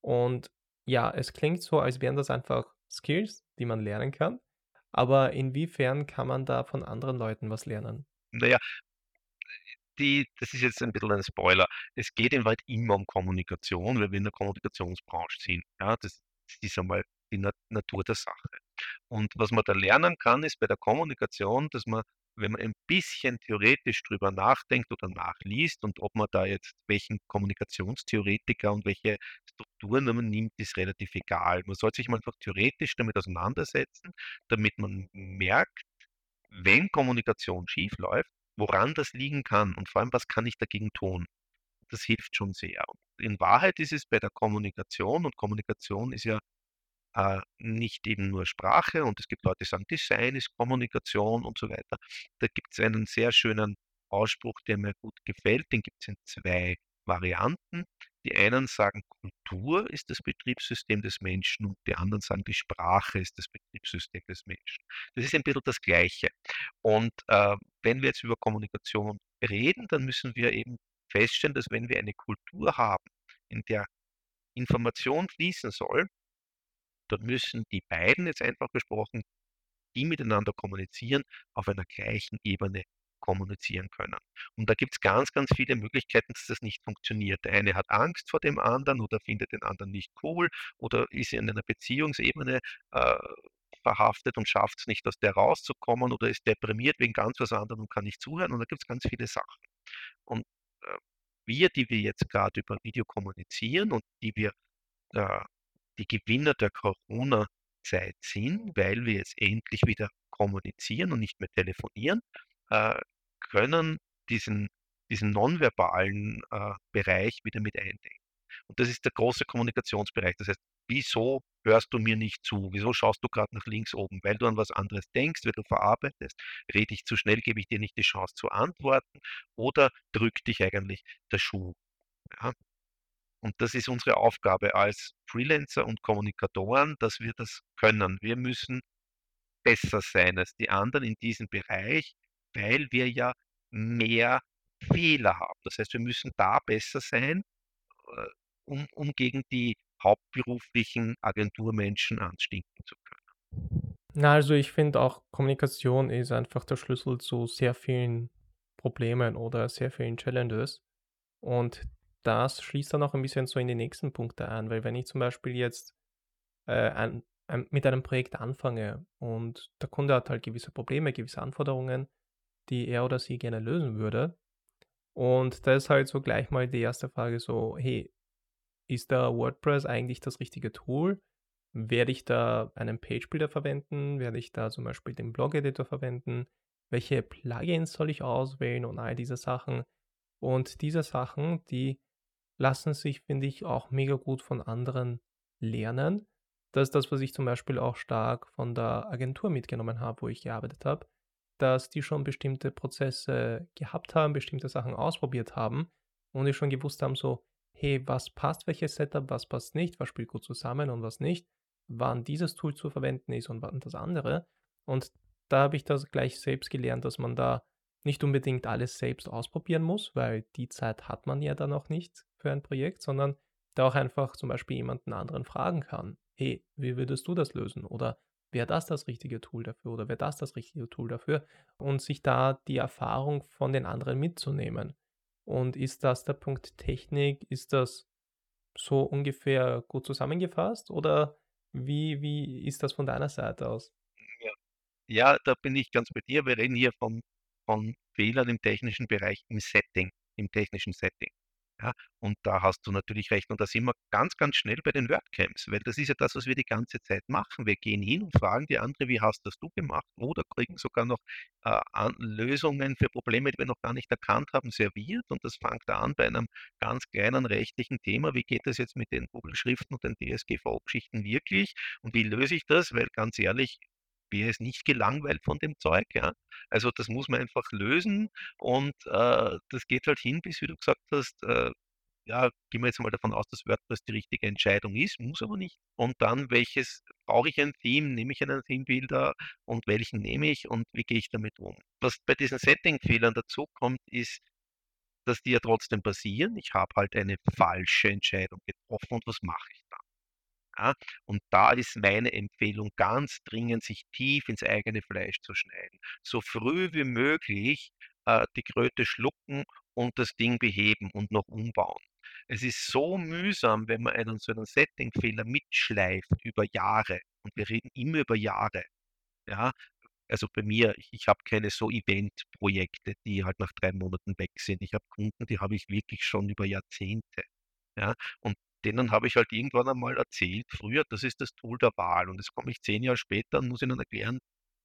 Und ja, es klingt so, als wären das einfach Skills, die man lernen kann. Aber inwiefern kann man da von anderen Leuten was lernen?
Naja, die das ist jetzt ein bisschen ein Spoiler. Es geht in Wahrheit immer um Kommunikation, weil wir in der Kommunikationsbranche sind. Ja, das ist einmal die Na Natur der Sache. Und was man da lernen kann, ist bei der Kommunikation, dass man, wenn man ein bisschen theoretisch drüber nachdenkt oder nachliest und ob man da jetzt welchen Kommunikationstheoretiker und welche Strukturen man nimmt, ist relativ egal. Man sollte sich mal einfach theoretisch damit auseinandersetzen, damit man merkt, wenn Kommunikation schief läuft, woran das liegen kann und vor allem, was kann ich dagegen tun? Das hilft schon sehr. In Wahrheit ist es bei der Kommunikation und Kommunikation ist ja äh, nicht eben nur Sprache und es gibt Leute, die sagen, Design ist Kommunikation und so weiter. Da gibt es einen sehr schönen Ausspruch, der mir gut gefällt, den gibt es in zwei Varianten. Die einen sagen, Kultur ist das Betriebssystem des Menschen und die anderen sagen, die Sprache ist das Betriebssystem des Menschen. Das ist ein bisschen das Gleiche. Und äh, wenn wir jetzt über Kommunikation reden, dann müssen wir eben feststellen, dass wenn wir eine Kultur haben, in der Information fließen soll, dann müssen die beiden jetzt einfach gesprochen, die miteinander kommunizieren, auf einer gleichen Ebene kommunizieren können. Und da gibt es ganz, ganz viele Möglichkeiten, dass das nicht funktioniert. Der eine hat Angst vor dem anderen oder findet den anderen nicht cool oder ist in einer Beziehungsebene äh, verhaftet und schafft es nicht, aus der rauszukommen oder ist deprimiert wegen ganz was anderem und kann nicht zuhören. Und da gibt es ganz viele Sachen. Und äh, wir, die wir jetzt gerade über Video kommunizieren und die wir äh, die Gewinner der Corona-Zeit sind, weil wir jetzt endlich wieder kommunizieren und nicht mehr telefonieren, äh, können diesen diesen nonverbalen, äh, Bereich wieder mit eindenken. Und das ist der große Kommunikationsbereich. Das heißt, wieso hörst du mir nicht zu? Wieso schaust du gerade nach links oben? Weil du an was anderes denkst, weil du verarbeitest? Rede ich zu schnell, gebe ich dir nicht die Chance zu antworten oder drückt dich eigentlich der Schuh? Ja? Und das ist unsere Aufgabe als Freelancer und Kommunikatoren, dass wir das können. Wir müssen besser sein als die anderen in diesem Bereich, weil wir ja mehr Fehler haben. Das heißt, wir müssen da besser sein, äh, um, um gegen die hauptberuflichen Agenturmenschen anstinken zu können.
Na, also ich finde auch Kommunikation ist einfach der Schlüssel zu sehr vielen Problemen oder sehr vielen Challenges. Und das schließt dann auch ein bisschen so in die nächsten Punkte ein, weil wenn ich zum Beispiel jetzt äh, ein, ein, mit einem Projekt anfange und der Kunde hat halt gewisse Probleme, gewisse Anforderungen, die er oder sie gerne lösen würde. Und da ist halt so gleich mal die erste Frage so, hey, ist da WordPress eigentlich das richtige Tool? Werde ich da einen Page-Builder verwenden? Werde ich da zum Beispiel den Blog-Editor verwenden? Welche Plugins soll ich auswählen und all diese Sachen? Und diese Sachen, die lassen sich, finde ich, auch mega gut von anderen lernen. Das ist das, was ich zum Beispiel auch stark von der Agentur mitgenommen habe, wo ich gearbeitet habe, dass die schon bestimmte Prozesse gehabt haben, bestimmte Sachen ausprobiert haben und die schon gewusst haben, so, hey, was passt welches Setup, was passt nicht, was spielt gut zusammen und was nicht, wann dieses Tool zu verwenden ist und wann das andere. Und da habe ich das gleich selbst gelernt, dass man da nicht unbedingt alles selbst ausprobieren muss, weil die Zeit hat man ja dann auch nicht für ein Projekt, sondern da auch einfach zum Beispiel jemanden anderen fragen kann. Hey, wie würdest du das lösen? Oder wäre das das richtige Tool dafür? Oder wäre das das richtige Tool dafür? Und sich da die Erfahrung von den anderen mitzunehmen. Und ist das der Punkt Technik? Ist das so ungefähr gut zusammengefasst? Oder wie, wie ist das von deiner Seite aus?
Ja. ja, da bin ich ganz bei dir. Wir reden hier von, von Fehlern im technischen Bereich, im Setting, im technischen Setting. Ja, und da hast du natürlich recht. Und da sind wir ganz, ganz schnell bei den WordCamps, weil das ist ja das, was wir die ganze Zeit machen. Wir gehen hin und fragen die andere, wie hast das du gemacht? Oder kriegen sogar noch äh, Lösungen für Probleme, die wir noch gar nicht erkannt haben, serviert. Und das fängt an bei einem ganz kleinen rechtlichen Thema. Wie geht das jetzt mit den Google-Schriften und den DSGVO-Geschichten wirklich? Und wie löse ich das? Weil ganz ehrlich, wer ist nicht gelangweilt von dem Zeug, ja? Also das muss man einfach lösen und äh, das geht halt hin, bis wie du gesagt hast, äh, ja, gehen wir jetzt mal davon aus, dass WordPress die richtige Entscheidung ist, muss aber nicht. Und dann, welches brauche ich ein Theme, nehme ich einen Themebuilder und welchen nehme ich und wie gehe ich damit um? Was bei diesen Setting-Fehlern dazu kommt, ist, dass die ja trotzdem passieren. Ich habe halt eine falsche Entscheidung getroffen und was mache ich dann? Ja, und da ist meine Empfehlung ganz dringend, sich tief ins eigene Fleisch zu schneiden. So früh wie möglich äh, die Kröte schlucken und das Ding beheben und noch umbauen. Es ist so mühsam, wenn man einen so einen Setting-Fehler mitschleift über Jahre. Und wir reden immer über Jahre. Ja, also bei mir, ich, ich habe keine so Event-Projekte, die halt nach drei Monaten weg sind. Ich habe Kunden, die habe ich wirklich schon über Jahrzehnte. Ja, und denen habe ich halt irgendwann einmal erzählt, früher, das ist das Tool der Wahl. Und jetzt komme ich zehn Jahre später und muss ihnen erklären,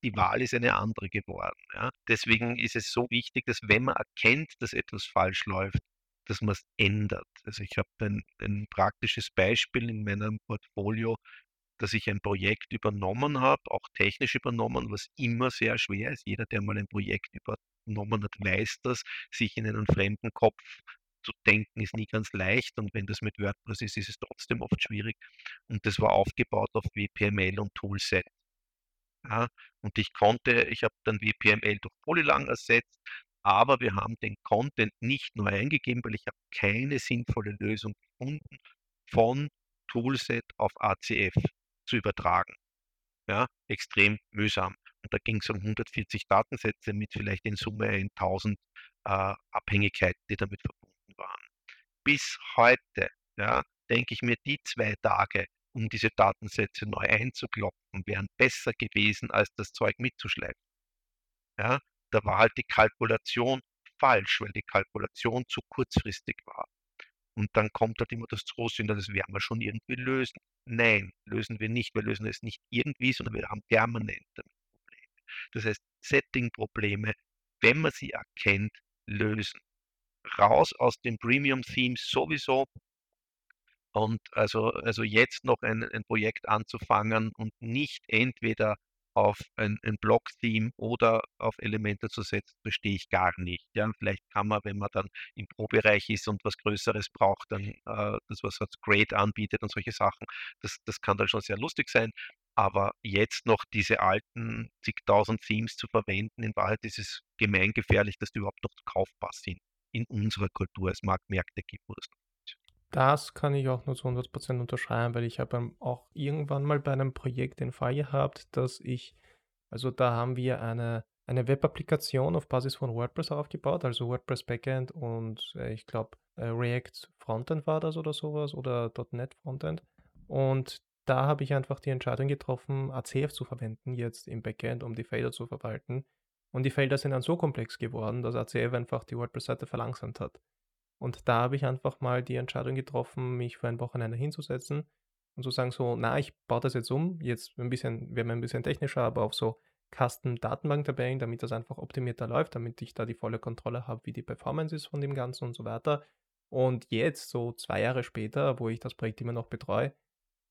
die Wahl ist eine andere geworden. Ja. Deswegen ist es so wichtig, dass wenn man erkennt, dass etwas falsch läuft, dass man es ändert. Also ich habe ein, ein praktisches Beispiel in meinem Portfolio, dass ich ein Projekt übernommen habe, auch technisch übernommen, was immer sehr schwer ist. Jeder, der mal ein Projekt übernommen hat, weiß das, sich in einen fremden Kopf zu denken ist nie ganz leicht und wenn das mit WordPress ist, ist es trotzdem oft schwierig. Und das war aufgebaut auf WPML und Toolset. Ja, und ich konnte, ich habe dann WPML durch Polylang ersetzt, aber wir haben den Content nicht neu eingegeben, weil ich habe keine sinnvolle Lösung gefunden, von Toolset auf ACF zu übertragen. Ja, extrem mühsam. Und da ging es um 140 Datensätze mit vielleicht in Summe 1000 äh, Abhängigkeiten, die damit verbunden waren. Bis heute, ja, denke ich mir, die zwei Tage, um diese Datensätze neu einzukloppen, wären besser gewesen, als das Zeug mitzuschleifen. Ja, da war halt die Kalkulation falsch, weil die Kalkulation zu kurzfristig war. Und dann kommt halt immer das Trost, das werden wir schon irgendwie lösen. Nein, lösen wir nicht. Wir lösen es nicht irgendwie, sondern wir haben permanente Probleme. Das heißt, Setting-Probleme, wenn man sie erkennt, lösen raus aus den Premium-Themes sowieso. Und also, also jetzt noch ein, ein Projekt anzufangen und nicht entweder auf ein, ein Block-Theme oder auf Elemente zu setzen, verstehe ich gar nicht. Ja, vielleicht kann man, wenn man dann im Pro-Bereich ist und was Größeres braucht, dann äh, das, was halt Great anbietet und solche Sachen, das, das kann dann schon sehr lustig sein. Aber jetzt noch diese alten zigtausend Themes zu verwenden, in Wahrheit ist es gemeingefährlich, dass die überhaupt noch kaufbar sind in unserer Kultur es Marktmärkte gibt, wo das
das kann ich auch nur zu 100% unterschreiben, weil ich habe auch irgendwann mal bei einem Projekt den Fall gehabt, dass ich, also da haben wir eine, eine Web-Applikation auf Basis von WordPress aufgebaut, also WordPress Backend und äh, ich glaube äh, React Frontend war das oder sowas oder .NET Frontend. Und da habe ich einfach die Entscheidung getroffen, ACF zu verwenden jetzt im Backend, um die Fader zu verwalten. Und die Felder sind dann so komplex geworden, dass ACF einfach die WordPress-Seite verlangsamt hat. Und da habe ich einfach mal die Entscheidung getroffen, mich für ein Wochenende hinzusetzen und zu sagen so, na, ich baue das jetzt um, jetzt ein bisschen, werden wir ein bisschen technischer, aber auf so Custom-Datenbank-Tabellen, damit das einfach optimierter läuft, damit ich da die volle Kontrolle habe, wie die Performance ist von dem Ganzen und so weiter. Und jetzt, so zwei Jahre später, wo ich das Projekt immer noch betreue,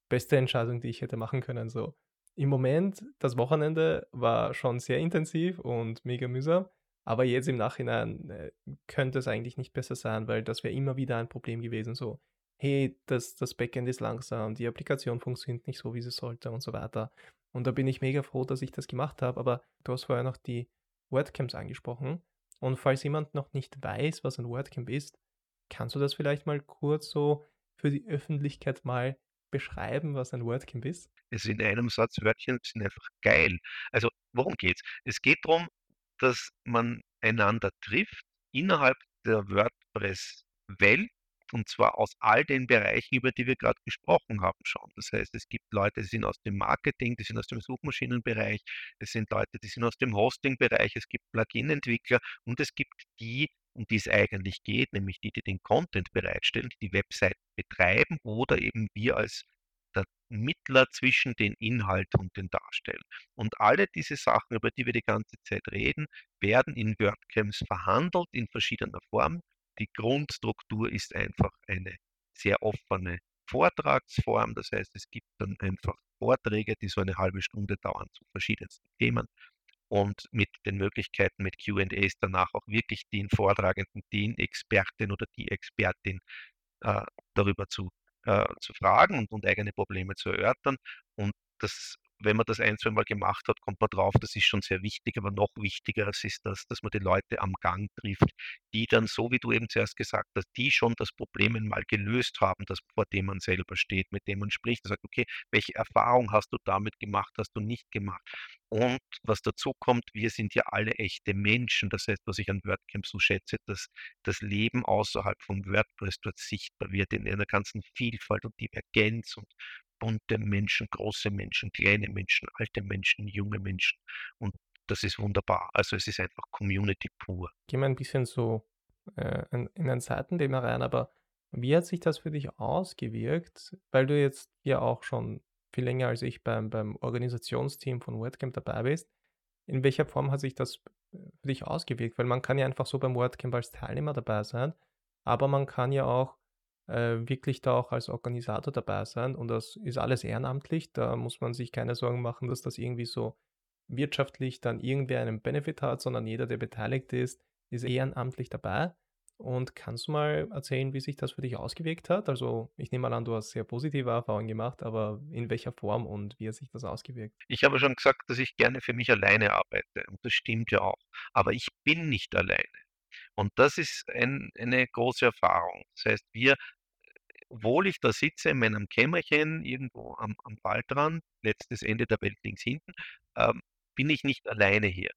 beste Entscheidung, die ich hätte machen können. So im Moment, das Wochenende war schon sehr intensiv und mega mühsam. Aber jetzt im Nachhinein äh, könnte es eigentlich nicht besser sein, weil das wäre immer wieder ein Problem gewesen. So, hey, das, das Backend ist langsam, die Applikation funktioniert nicht so, wie sie sollte und so weiter. Und da bin ich mega froh, dass ich das gemacht habe. Aber du hast vorher noch die WordCamps angesprochen. Und falls jemand noch nicht weiß, was ein WordCamp ist, kannst du das vielleicht mal kurz so für die Öffentlichkeit mal beschreiben, was ein WordCamp ist?
Es in einem Satz Wörtchen sind einfach geil. Also worum geht's? Es geht darum, dass man einander trifft innerhalb der WordPress-Welt und zwar aus all den Bereichen, über die wir gerade gesprochen haben schon. Das heißt, es gibt Leute, die sind aus dem Marketing, die sind aus dem Suchmaschinenbereich, es sind Leute, die sind aus dem Hosting-Bereich, es gibt Plugin-Entwickler und es gibt die, um die es eigentlich geht, nämlich die, die den Content bereitstellen, die die Website betreiben oder eben wir als der Mittler zwischen den Inhalt und den Darstellen. Und alle diese Sachen, über die wir die ganze Zeit reden, werden in WordCamps verhandelt in verschiedener Form. Die Grundstruktur ist einfach eine sehr offene Vortragsform. Das heißt, es gibt dann einfach Vorträge, die so eine halbe Stunde dauern zu verschiedensten Themen und mit den Möglichkeiten mit QAs danach auch wirklich den Vortragenden, den Expertin oder die Expertin äh, darüber zu äh, zu fragen und, und eigene Probleme zu erörtern. Und das wenn man das ein, zwei Mal gemacht hat, kommt man drauf, das ist schon sehr wichtig, aber noch wichtiger ist das, dass man die Leute am Gang trifft, die dann, so wie du eben zuerst gesagt hast, die schon das Problem einmal gelöst haben, das, vor dem man selber steht, mit dem man spricht und sagt, okay, welche Erfahrung hast du damit gemacht, hast du nicht gemacht? Und was dazu kommt, wir sind ja alle echte Menschen. Das heißt, was ich an WordCamp so schätze, dass das Leben außerhalb von WordPress dort sichtbar wird in einer ganzen Vielfalt und Divergenz und bunte Menschen, große Menschen, kleine Menschen, alte Menschen, junge Menschen. Und das ist wunderbar. Also es ist einfach Community pur.
Gehen wir ein bisschen so äh, in, in ein Seitenthema rein, aber wie hat sich das für dich ausgewirkt? Weil du jetzt ja auch schon viel länger als ich beim, beim Organisationsteam von WordCamp dabei bist. In welcher Form hat sich das äh, für dich ausgewirkt? Weil man kann ja einfach so beim WordCamp als Teilnehmer dabei sein, aber man kann ja auch äh, wirklich da auch als Organisator dabei sein. Und das ist alles ehrenamtlich. Da muss man sich keine Sorgen machen, dass das irgendwie so wirtschaftlich dann irgendwer einen Benefit hat, sondern jeder, der beteiligt ist, ist ehrenamtlich dabei. Und kannst du mal erzählen, wie sich das für dich ausgewirkt hat? Also ich nehme mal an, du hast sehr positive Erfahrungen gemacht, aber in welcher Form und wie hat sich das ausgewirkt?
Ich habe schon gesagt, dass ich gerne für mich alleine arbeite und das stimmt ja auch. Aber ich bin nicht alleine. Und das ist ein, eine große Erfahrung. Das heißt, wir obwohl ich da sitze in meinem Kämmerchen irgendwo am, am Waldrand, letztes Ende der Welt links hinten, ähm, bin ich nicht alleine hier.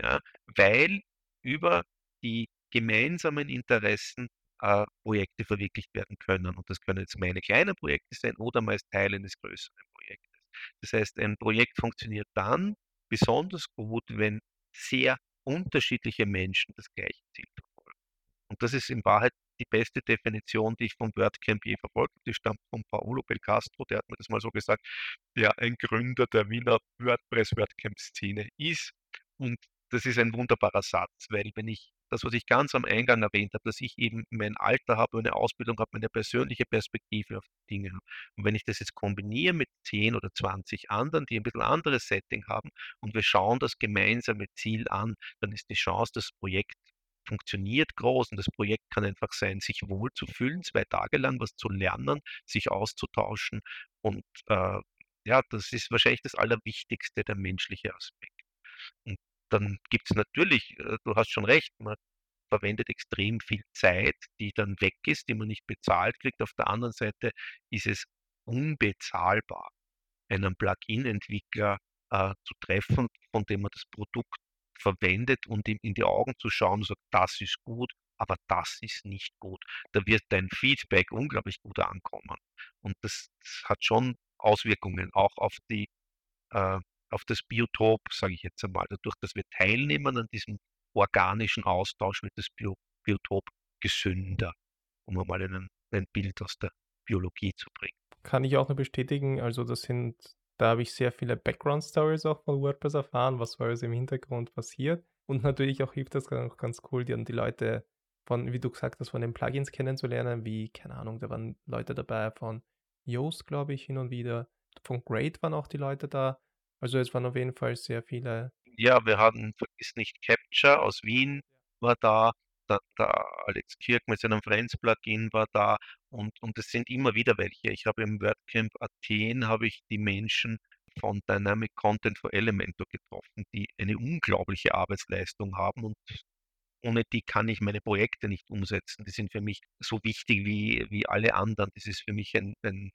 Ja, weil über die gemeinsamen Interessen äh, Projekte verwirklicht werden können. Und das können jetzt meine kleinen Projekte sein oder meist Teile eines größeren Projektes. Das heißt, ein Projekt funktioniert dann besonders gut, wenn sehr unterschiedliche Menschen das gleiche Ziel verfolgen. Und das ist in Wahrheit die beste Definition, die ich vom WordCamp je verfolgt habe. Die stammt von Paolo Belcastro, der hat mir das mal so gesagt, der ein Gründer der Wiener WordPress-WordCamp-Szene ist. Und das ist ein wunderbarer Satz, weil wenn ich das, was ich ganz am Eingang erwähnt habe, dass ich eben mein Alter habe, eine Ausbildung habe, meine persönliche Perspektive auf Dinge habe. Und wenn ich das jetzt kombiniere mit 10 oder 20 anderen, die ein bisschen anderes Setting haben und wir schauen das gemeinsame Ziel an, dann ist die Chance, das Projekt funktioniert groß und das Projekt kann einfach sein, sich wohlzufühlen, zwei Tage lang was zu lernen, sich auszutauschen und äh, ja, das ist wahrscheinlich das Allerwichtigste, der menschliche Aspekt. Und dann gibt es natürlich, äh, du hast schon recht, man verwendet extrem viel Zeit, die dann weg ist, die man nicht bezahlt kriegt. Auf der anderen Seite ist es unbezahlbar, einen Plugin-Entwickler äh, zu treffen, von dem man das Produkt verwendet und ihm in die Augen zu schauen und sagt, das ist gut, aber das ist nicht gut. Da wird dein Feedback unglaublich gut ankommen. Und das, hat schon Auswirkungen auch auf die äh, auf das Biotop, sage ich jetzt einmal. Dadurch, dass wir teilnehmen an diesem organischen Austausch, wird das Bio Biotop gesünder, um einmal einen, ein Bild aus der Biologie zu bringen.
Kann ich auch nur bestätigen, also das sind da habe ich sehr viele Background-Stories auch von WordPress erfahren, was so alles im Hintergrund passiert. Und natürlich auch hilft das auch ganz cool, die, die Leute von, wie du gesagt hast, von den Plugins kennenzulernen, wie, keine Ahnung, da waren Leute dabei von Yoast, glaube ich, hin und wieder. Von Great waren auch die Leute da. Also es waren auf jeden Fall sehr viele.
Ja, wir hatten, vergiss nicht, Capture aus Wien war da, der, der Alex Kirk mit seinem Friends-Plugin war da und, und es sind immer wieder welche. Ich habe im WordCamp Athen habe ich die Menschen von Dynamic Content for Elementor getroffen, die eine unglaubliche Arbeitsleistung haben und ohne die kann ich meine Projekte nicht umsetzen. Die sind für mich so wichtig wie, wie alle anderen. Das ist für mich ein, ein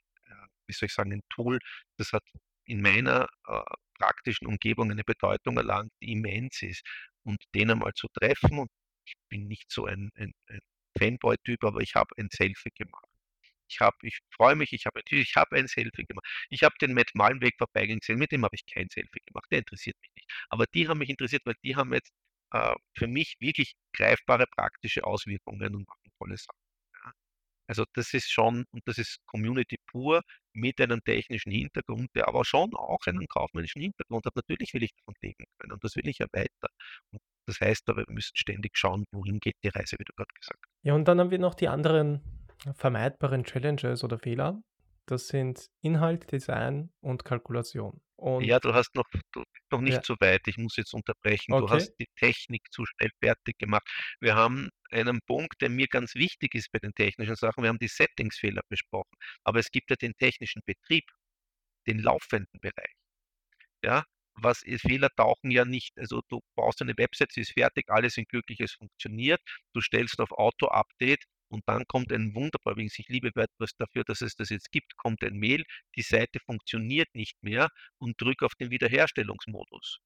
wie soll ich sagen, ein Tool, das hat in meiner äh, praktischen Umgebung eine Bedeutung erlangt, die immens ist. Und den einmal zu treffen, und ich bin nicht so ein, ein, ein Fanboy-Typ, aber ich habe ein Selfie gemacht. Ich habe, ich freue mich, ich habe ich habe ein Selfie gemacht. Ich habe den Matt Malmweg vorbeigehen gesehen, mit dem habe ich kein Selfie gemacht, der interessiert mich nicht. Aber die haben mich interessiert, weil die haben jetzt äh, für mich wirklich greifbare praktische Auswirkungen und machen tolle Sachen. Also das ist schon, und das ist Community pur mit einem technischen Hintergrund, der aber schon auch einen kaufmännischen Hintergrund hat. Natürlich will ich davon leben können und das will ich ja weiter. Und das heißt aber, wir müssen ständig schauen, wohin geht die Reise, wie du gerade gesagt hast.
Ja, und dann haben wir noch die anderen vermeidbaren Challenges oder Fehler. Das sind Inhalt, Design und Kalkulation. Und
ja, du hast noch, du, noch nicht ja. so weit. Ich muss jetzt unterbrechen. Okay. Du hast die Technik zu schnell fertig gemacht. Wir haben einen Punkt, der mir ganz wichtig ist bei den technischen Sachen. Wir haben die Settingsfehler besprochen. Aber es gibt ja den technischen Betrieb, den laufenden Bereich. Ja, was Fehler tauchen ja nicht. Also du baust eine Website, sie ist fertig, alles in glücklich, es funktioniert. Du stellst auf Auto-Update und dann kommt ein wunderbar, wenn ich liebe WordPress dafür, dass es das jetzt gibt, kommt ein Mail, die Seite funktioniert nicht mehr und drücke auf den Wiederherstellungsmodus.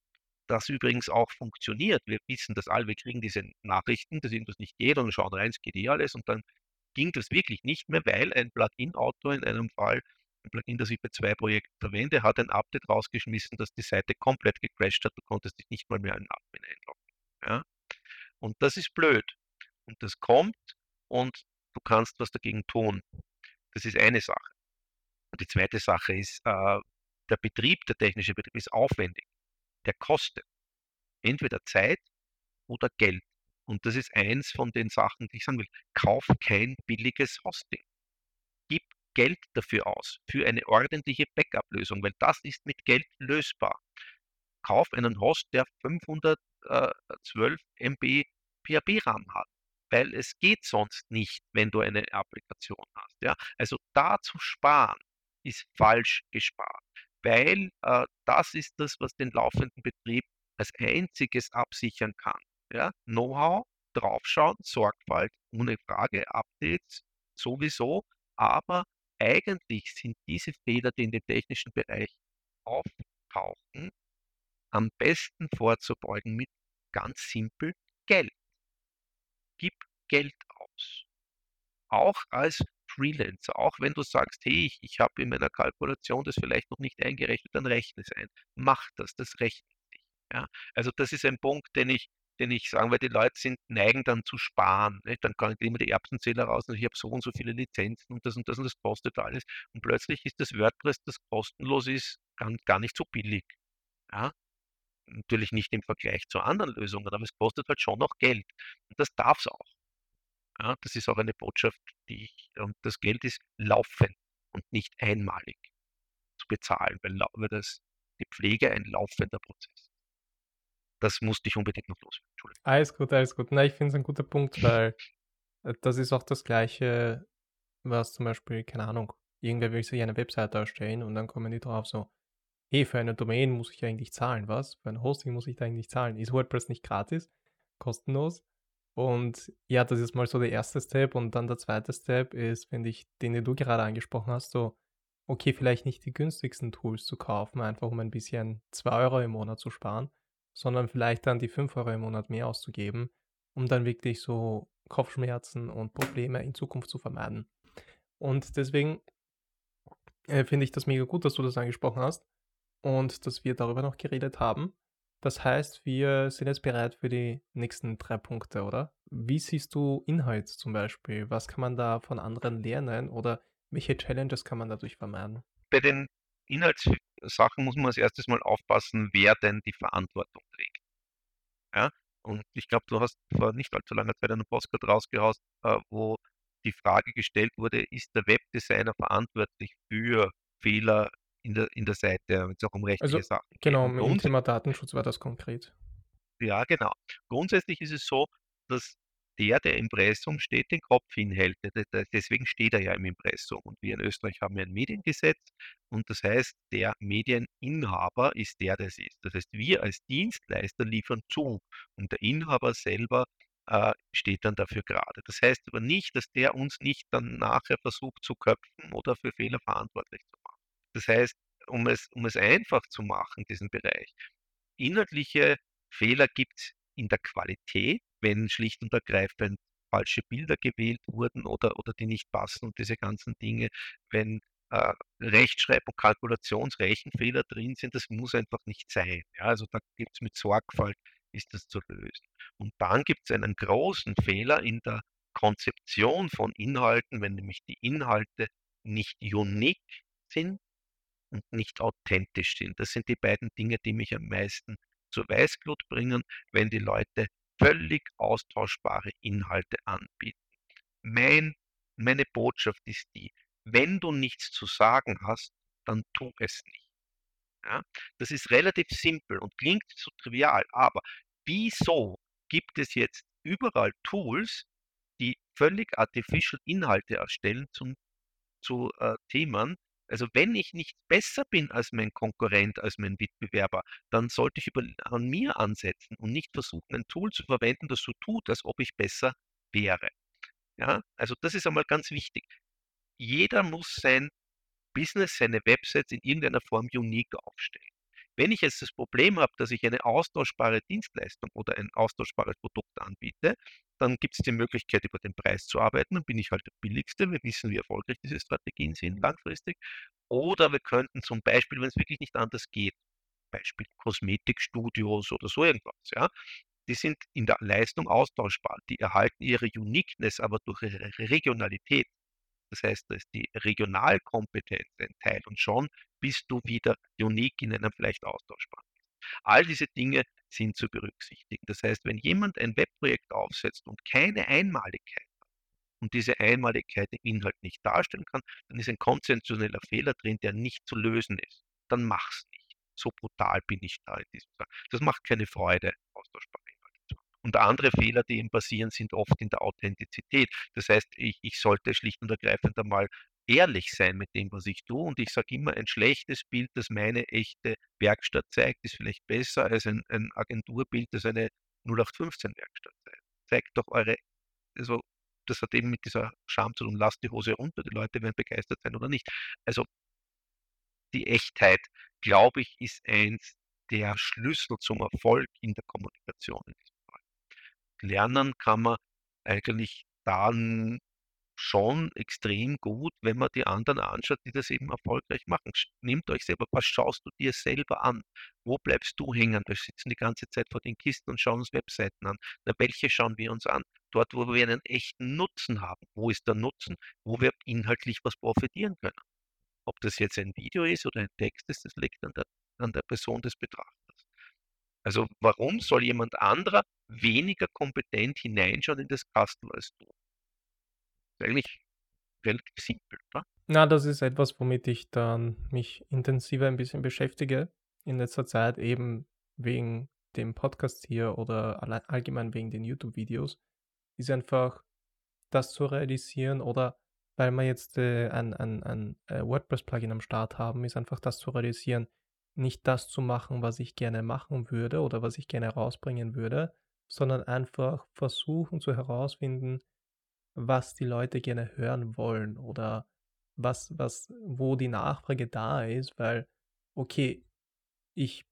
Das übrigens auch funktioniert. Wir wissen das alle, wir kriegen diese Nachrichten, dass irgendwas nicht geht und schauen rein, es geht eh alles und dann ging das wirklich nicht mehr, weil ein Plugin-Autor in einem Fall, Plugin, das ich bei zwei Projekten verwende, hat ein Update rausgeschmissen, dass die Seite komplett gecrashed hat, du konntest dich nicht mal mehr in Admin einloggen. Ja? Und das ist blöd. Und das kommt und du kannst was dagegen tun. Das ist eine Sache. Und die zweite Sache ist, äh, der Betrieb, der technische Betrieb ist aufwendig. Der kostet entweder Zeit oder Geld. Und das ist eins von den Sachen, die ich sagen will. Kauf kein billiges Hosting. Gib Geld dafür aus, für eine ordentliche Backup-Lösung, weil das ist mit Geld lösbar. Kauf einen Host, der 512 MB PHP-RAM hat weil es geht sonst nicht, wenn du eine Applikation hast. Ja? Also da zu sparen ist falsch gespart, weil äh, das ist das, was den laufenden Betrieb als einziges absichern kann. Ja? Know-how, draufschauen, Sorgfalt, ohne Frage, Updates sowieso, aber eigentlich sind diese Fehler, die in dem technischen Bereich auftauchen, am besten vorzubeugen mit ganz simpel Geld gib Geld aus. Auch als Freelancer, auch wenn du sagst, hey, ich, ich habe in meiner Kalkulation das vielleicht noch nicht eingerechnet, dann rechne es ein. Mach das, das rechnet sich. Ja? Also das ist ein Punkt, den ich, den ich sagen, weil die Leute sind neigen dann zu sparen. Nicht? Dann kann ich immer die Erbsenzähler raus und ich habe so und so viele Lizenzen und das und das und das kostet alles. Und plötzlich ist das WordPress, das kostenlos ist, gar, gar nicht so billig. Ja? Natürlich nicht im Vergleich zu anderen Lösungen, aber es kostet halt schon noch Geld. Und das darf es auch. Ja, das ist auch eine Botschaft, die ich, und das Geld ist laufend und nicht einmalig zu bezahlen, weil, weil das, die Pflege ein laufender Prozess ist. Das musste ich unbedingt noch loswerden.
Alles gut, alles gut. Na, ich finde es ein guter Punkt, weil äh, das ist auch das Gleiche, was zum Beispiel, keine Ahnung, irgendwer will sich eine Webseite erstellen und dann kommen die drauf so, hey, für eine Domain muss ich eigentlich zahlen, was? Für ein Hosting muss ich da eigentlich zahlen. Ist WordPress nicht gratis? Kostenlos? Und ja, das ist mal so der erste Step. Und dann der zweite Step ist, finde ich, den, den du gerade angesprochen hast, so, okay, vielleicht nicht die günstigsten Tools zu kaufen, einfach um ein bisschen 2 Euro im Monat zu sparen, sondern vielleicht dann die 5 Euro im Monat mehr auszugeben, um dann wirklich so Kopfschmerzen und Probleme in Zukunft zu vermeiden. Und deswegen äh, finde ich das mega gut, dass du das angesprochen hast und dass wir darüber noch geredet haben. Das heißt, wir sind jetzt bereit für die nächsten drei Punkte, oder? Wie siehst du Inhalt zum Beispiel? Was kann man da von anderen lernen oder welche Challenges kann man dadurch vermeiden?
Bei den Inhaltssachen muss man als erstes mal aufpassen, wer denn die Verantwortung trägt. Ja? Und ich glaube, du hast vor nicht allzu langer Zeit einen Postcard rausgehaust, äh, wo die Frage gestellt wurde, ist der Webdesigner verantwortlich für Fehler in der, in der Seite, wenn es auch um rechtliche
Also,
Sachen geht.
genau, im
grunds
Thema Datenschutz war das konkret.
ja, genau. Grundsätzlich ist es so, dass der, der Impressum steht, den Kopf hinhält. De deswegen steht er ja im Impressum. Und wir in Österreich haben ja ein Mediengesetz und das heißt, der Medieninhaber ist der, der es ist. Das heißt, wir als Dienstleister liefern zu und der Inhaber selber, äh, steht dann dafür gerade. Das heißt aber nicht, dass der uns nicht dann nachher versucht zu köpfen oder für Fehler verantwortlich zu machen. Das heißt, um es um es einfach zu machen, diesen Bereich Inhaltliche Fehler gibt's in der Qualität, wenn schlicht und ergreifend falsche Bilder gewählt wurden oder oder die nicht passen und diese ganzen Dinge. Wenn, äh, Rechtschreib und Kalkulationsrechenfehler drin sind, das muss einfach nicht sein. Ja, also da gibt's mit Sorgfalt ist das zu lösen. Und dann gibt's einen großen Fehler in der Konzeption von Inhalten, wenn nämlich die Inhalte nicht unique sind und nicht authentisch sind. Das sind die beiden Dinge, die mich am meisten zur Weißglut bringen, wenn die Leute völlig austauschbare Inhalte anbieten. Mein meine Botschaft ist die: Wenn du nichts zu sagen hast, dann tu es nicht. Ja? Das ist relativ simpel und klingt so trivial, aber wieso gibt es jetzt überall Tools, die völlig artificial Inhalte erstellen zum zu, äh, Themen. Also, wenn ich nicht besser bin als mein Konkurrent, als mein Wettbewerber, dann sollte ich über an mir ansetzen und nicht versuchen, ein Tool zu verwenden, das so tut, als ob ich besser wäre. Ja, also das ist einmal ganz wichtig. Jeder muss sein Business, seine Websites in irgendeiner Form unique aufstellen. Wenn ich jetzt das Problem habe, dass ich eine austauschbare Dienstleistung oder ein austauschbares Produkt anbiete, dann gibt es die Möglichkeit, über den Preis zu arbeiten. Dann bin ich halt der Billigste. Wir wissen, wie erfolgreich diese Strategien sind langfristig. Oder wir könnten zum Beispiel, wenn es wirklich nicht anders geht, Beispiel Kosmetikstudios oder so irgendwas, ja, die sind in der Leistung austauschbar. Die erhalten ihre Uniqueness aber durch ihre Regionalität. Das heißt, da ist die Regionalkompetenz ein Teil und schon bist du wieder unique in einem vielleicht austauschbaren. All diese Dinge sind zu berücksichtigen. Das heißt, wenn jemand ein Webprojekt aufsetzt und keine Einmaligkeit hat und diese Einmaligkeit im Inhalt nicht darstellen kann, dann ist ein konzeptioneller Fehler drin, der nicht zu lösen ist. Dann mach's nicht. So brutal bin ich da in diesem Fall. Das macht keine Freude, haben. Und andere Fehler, die eben passieren, sind oft in der Authentizität. Das heißt, ich, ich sollte schlicht und ergreifend einmal ehrlich sein mit dem, was ich tue. Und ich sage immer, ein schlechtes Bild, das meine echte Werkstatt zeigt, ist vielleicht besser als ein, ein Agenturbild, das eine 0815-Werkstatt zeigt. Zeigt doch eure, also das hat eben mit dieser Scham zu tun, lasst die Hose runter, die Leute werden begeistert sein oder nicht. Also die Echtheit, glaube ich, ist eins der Schlüssel zum Erfolg in der Kommunikation in diesem. Lernen kann man eigentlich dann schon extrem gut, wenn man die anderen anschaut, die das eben erfolgreich machen. Nehmt euch selber was schaust du dir selber an? Wo bleibst du hängen? Wir sitzen die ganze Zeit vor den Kisten und schauen uns Webseiten an. Na, welche schauen wir uns an? Dort, wo wir einen echten Nutzen haben. Wo ist der Nutzen? Wo wir inhaltlich was profitieren können. Ob das jetzt ein Video ist oder ein Text ist, das liegt an der an der Person des Betrachters. Also, warum soll jemand anderer weniger kompetent hineinschauen in das Kastel als du? Ist eigentlich relativ simpel, oder?
Na, das ist etwas, womit ich dann mich intensiver ein bisschen beschäftige in letzter Zeit, eben wegen dem Podcast hier oder allgemein wegen den YouTube-Videos, ist einfach das zu realisieren oder weil wir jetzt, äh, ein ein ein, äh, WordPress-Plugin am Start haben, ist einfach das zu realisieren, nicht das zu machen, was ich gerne machen würde oder was ich gerne rausbringen würde, sondern einfach versuchen zu herausfinden, was die Leute gerne hören wollen oder was was wo die Nachfrage da ist, weil, okay, ich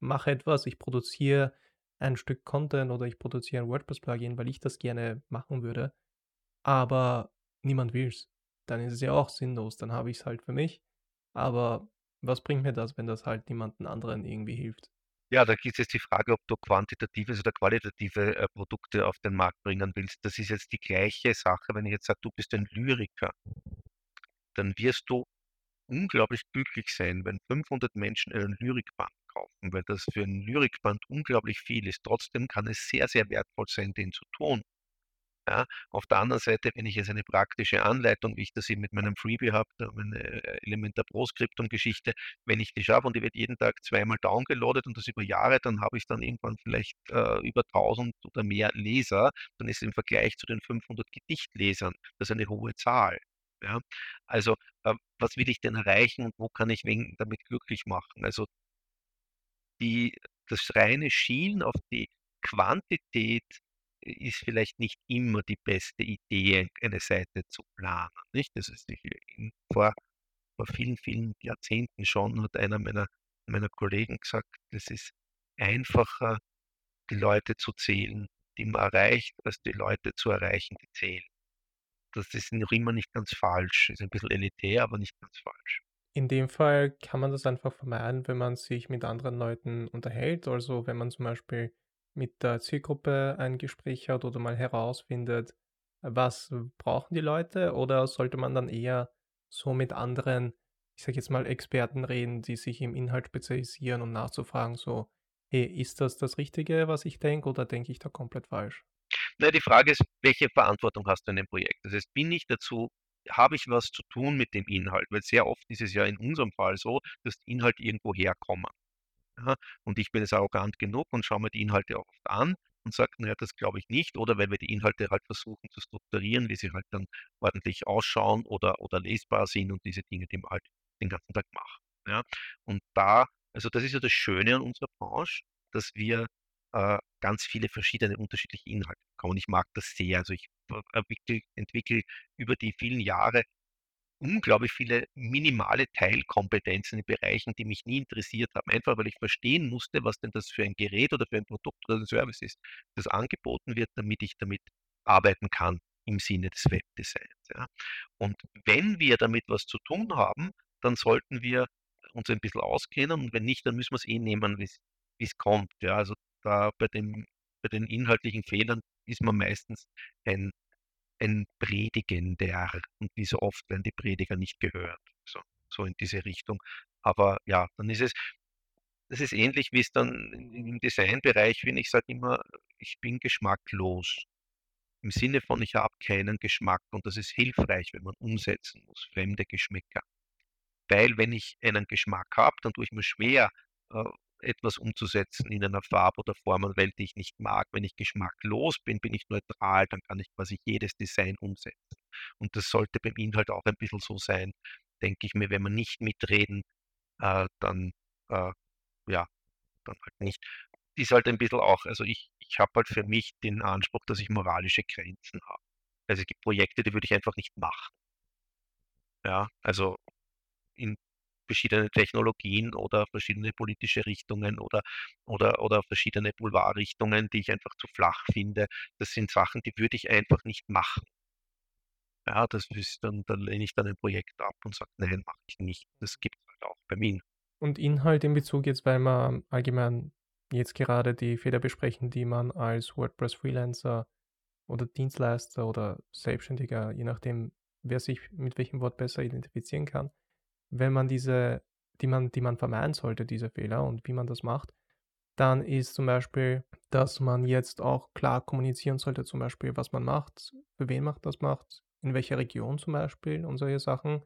mache etwas, ich produziere ein Stück Content oder ich produziere ein WordPress-Plugin, weil ich das gerne machen würde, aber niemand will's. Dann ist es ja auch sinnlos, dann habe ich's halt für mich, aber was bringt mir das, wenn das halt niemanden anderen irgendwie hilft?
Ja, da gibt es jetzt die Frage, ob du quantitatives oder qualitative, äh, Produkte auf den Markt bringen willst. Das ist jetzt die gleiche Sache, wenn ich jetzt sage, du bist ein Lyriker, dann wirst du unglaublich glücklich sein, wenn 500 Menschen einen Lyrikband kaufen, weil das für ein Lyrikband unglaublich viel ist. Trotzdem kann es sehr, sehr wertvoll sein, den zu tun. Ja, auf der anderen Seite, wenn ich jetzt eine praktische Anleitung, wie ich das eben mit meinem Freebie habe, meine äh, Elementar Pro Skriptum-Geschichte, wenn ich die schaffe und die wird jeden Tag zweimal downgeloadet und das über Jahre, dann habe ich dann irgendwann vielleicht äh, über 1000 oder mehr Leser, dann ist im Vergleich zu den 500 Gedichtlesern das eine hohe Zahl. Ja, also äh, was will ich denn erreichen und wo kann ich wen damit glücklich machen? Also die, das reine Schielen auf die Quantität ist vielleicht nicht immer die beste Idee, eine Seite zu planen. Nicht? Das ist in, vor, vor vielen, vielen Jahrzehnten schon, hat einer meiner, meiner Kollegen gesagt, es ist einfacher, die Leute zu zählen, die man erreicht, als die Leute zu erreichen, die zählen. Das ist noch immer nicht ganz falsch. Ist ein bisschen elitär, aber nicht ganz falsch.
In dem Fall kann man das einfach vermeiden, wenn man sich mit anderen Leuten unterhält. Also wenn man zum Beispiel mit der Zielgruppe ein Gespräch hat oder mal herausfindet, was brauchen die Leute oder sollte man dann eher so mit anderen, ich sage jetzt mal Experten reden, die sich im Inhalt spezialisieren und nachzufragen, so, hey, ist das das Richtige, was ich denke oder denke ich da komplett falsch?
Na, die Frage ist, welche Verantwortung hast du in dem Projekt? Das heißt, bin ich dazu habe ich was zu tun mit dem Inhalt? Weil sehr oft ist es ja in unserem Fall so, dass die Inhalte irgendwo herkommen. Ja, und ich bin jetzt arrogant genug und schaue mir die Inhalte auch oft an und sage, naja, das glaube ich nicht. Oder weil wir die Inhalte halt versuchen zu strukturieren, wie sie halt dann ordentlich ausschauen oder, oder lesbar sind und diese Dinge, die man halt den ganzen Tag macht. Ja. Und da, also das ist ja das Schöne an unserer Branche, dass wir äh, ganz viele verschiedene unterschiedliche Inhalte bekommen. Ich mag das sehr. Also ich entwickle, entwickle über die vielen Jahre unglaublich viele minimale Teilkompetenzen in Bereichen, die mich nie interessiert haben. Einfach weil ich verstehen musste, was denn das für ein Gerät oder für ein Produkt oder ein Service ist, das angeboten wird, damit ich damit arbeiten kann im Sinne des Webdesigns. Ja. Und wenn wir damit was zu tun haben, dann sollten wir uns ein bisschen auskennen und wenn nicht, dann müssen wir es eh nehmen, wie es kommt. Ja. Also da bei, dem, bei den inhaltlichen Fehlern ist man meistens ein ein Predigender und wie so oft werden die Prediger nicht gehört. So, so in diese Richtung. Aber ja, dann ist es, das ist ähnlich wie es dann im Designbereich, wenn ich sage immer, ich bin geschmacklos. Im Sinne von, ich habe keinen Geschmack und das ist hilfreich, wenn man umsetzen muss, fremde Geschmäcker. Weil wenn ich einen Geschmack habe, dann tue ich mir schwer, äh, etwas umzusetzen in einer Farbe oder Formenwelt, die ich nicht mag. Wenn ich geschmacklos bin, bin ich neutral, dann kann ich quasi jedes Design umsetzen. Und das sollte beim Inhalt auch ein bisschen so sein, denke ich mir, wenn wir nicht mitreden, äh, dann äh, ja, dann halt nicht. Ist halt ein bisschen auch, also ich, ich habe halt für mich den Anspruch, dass ich moralische Grenzen habe. Also es gibt Projekte, die würde ich einfach nicht machen. Ja, also in verschiedene Technologien oder verschiedene politische Richtungen oder, oder, oder verschiedene Boulevardrichtungen, die ich einfach zu flach finde. Das sind Sachen, die würde ich einfach nicht machen. Ja, das ist dann, da lehne ich dann ein Projekt ab und sage, nein, mache ich nicht. Das gibt es halt auch bei mir.
Und Inhalt in Bezug jetzt, weil wir allgemein jetzt gerade die Fehler besprechen, die man als WordPress-Freelancer oder Dienstleister oder Selbstständiger, je nachdem, wer sich mit welchem Wort besser identifizieren kann, wenn man diese, die man, die man vermeiden sollte, diese Fehler und wie man das macht, dann ist zum Beispiel, dass man jetzt auch klar kommunizieren sollte, zum Beispiel, was man macht, für wen man das macht, in welcher Region zum Beispiel und solche Sachen.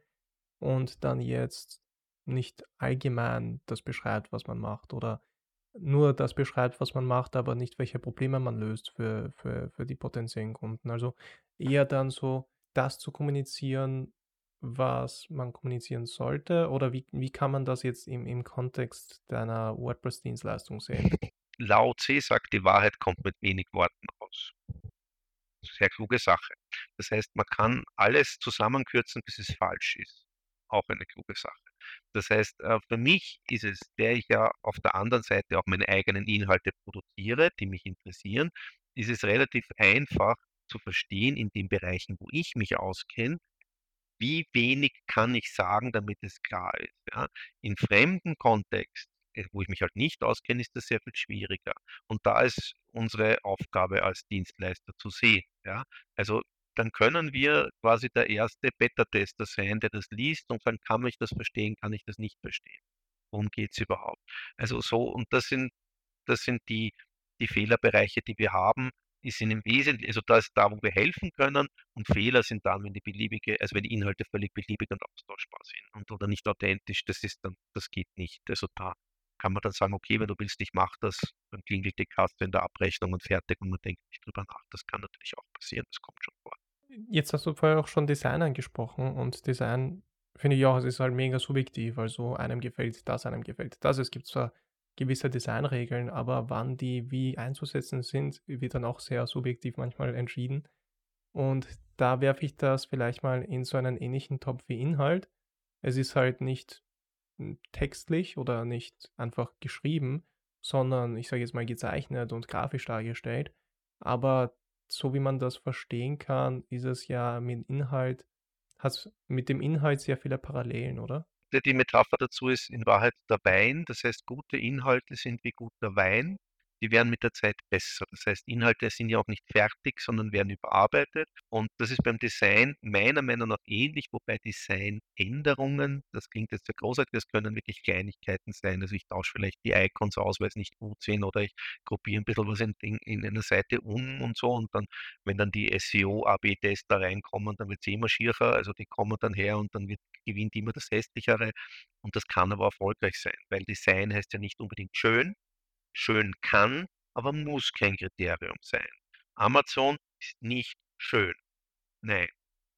Und dann jetzt nicht allgemein das beschreibt, was man macht oder nur das beschreibt, was man macht, aber nicht welche Probleme man löst für, für, für die potenziellen Kunden. Also eher dann so das zu kommunizieren, was man kommunizieren sollte? Oder wie, wie kann man das jetzt im, im Kontext deiner WordPress-Dienstleistung sehen?
Lao Tse sagt, die Wahrheit kommt mit wenig Worten aus. Sehr kluge Sache. Das heißt, man kann alles zusammenkürzen, bis es falsch ist. Auch eine kluge Sache. Das heißt, äh, für mich ist es, der ich ja auf der anderen Seite auch meine eigenen Inhalte produziere, die mich interessieren, ist es relativ einfach zu verstehen in den Bereichen, wo ich mich auskenne, wie wenig kann ich sagen, damit es klar ist. Ja? In fremden Kontext, äh, wo ich mich halt nicht auskenne, ist das sehr viel schwieriger. Und da ist unsere Aufgabe als Dienstleister zu sehen. Ja? Also dann können wir quasi der erste Beta-Tester sein, der das liest und dann kann ich das verstehen, kann ich das nicht verstehen. Worum geht es überhaupt? Also so, und das sind, das sind die, die Fehlerbereiche, die wir haben, ist in dem Wesentlichen, also das ist da, wo wir helfen können und Fehler sind dann, wenn die beliebige, also wenn die Inhalte völlig beliebig und austauschbar sind und oder nicht authentisch, das ist dann, das geht nicht. Also da kann man dann sagen, okay, wenn du willst, ich mache das, dann klingelt die Kasse in der Abrechnung und fertig und man denkt nicht drüber nach. Das kann natürlich auch passieren, das kommt schon vor.
Jetzt hast du vorher auch schon Design angesprochen und Design finde ich auch, es ist halt mega subjektiv. Also einem gefällt das, einem gefällt das. Es gibt zwar gewisse Designregeln, aber wann die wie einzusetzen sind, wird dann auch sehr subjektiv manchmal entschieden. Und da werfe ich das vielleicht mal in so einen ähnlichen Topf wie Inhalt. Es ist halt nicht hm, textlich oder nicht einfach geschrieben, sondern ich sage jetzt mal gezeichnet und grafisch dargestellt. Aber so wie man das verstehen kann, ist es ja mit Inhalt, hat mit dem Inhalt sehr viele Parallelen, oder?
Die Metapher dazu ist in Wahrheit der Wein. Das heißt, gute Inhalte sind wie guter Wein die werden mit der Zeit besser. Das heißt, Inhalte sind ja auch nicht fertig, sondern werden überarbeitet. Und das ist beim Design meiner Meinung nach ähnlich, wobei Designänderungen, das klingt jetzt sehr großartig, das können wirklich Kleinigkeiten sein. Also ich tausche vielleicht die Icons aus, weil es nicht gut sind, oder ich gruppiere ein bisschen was in, in, in einer Seite um und so. Und dann, wenn dann die SEO-AB-Tests da reinkommen, dann wird es immer schierer. Also die kommen dann her und dann wird, gewinnt immer das Hässlichere. Und das kann aber erfolgreich sein, weil Design heißt ja nicht unbedingt schön, schön kann, aber muss kein Kriterium sein. Amazon ist nicht schön. Nein.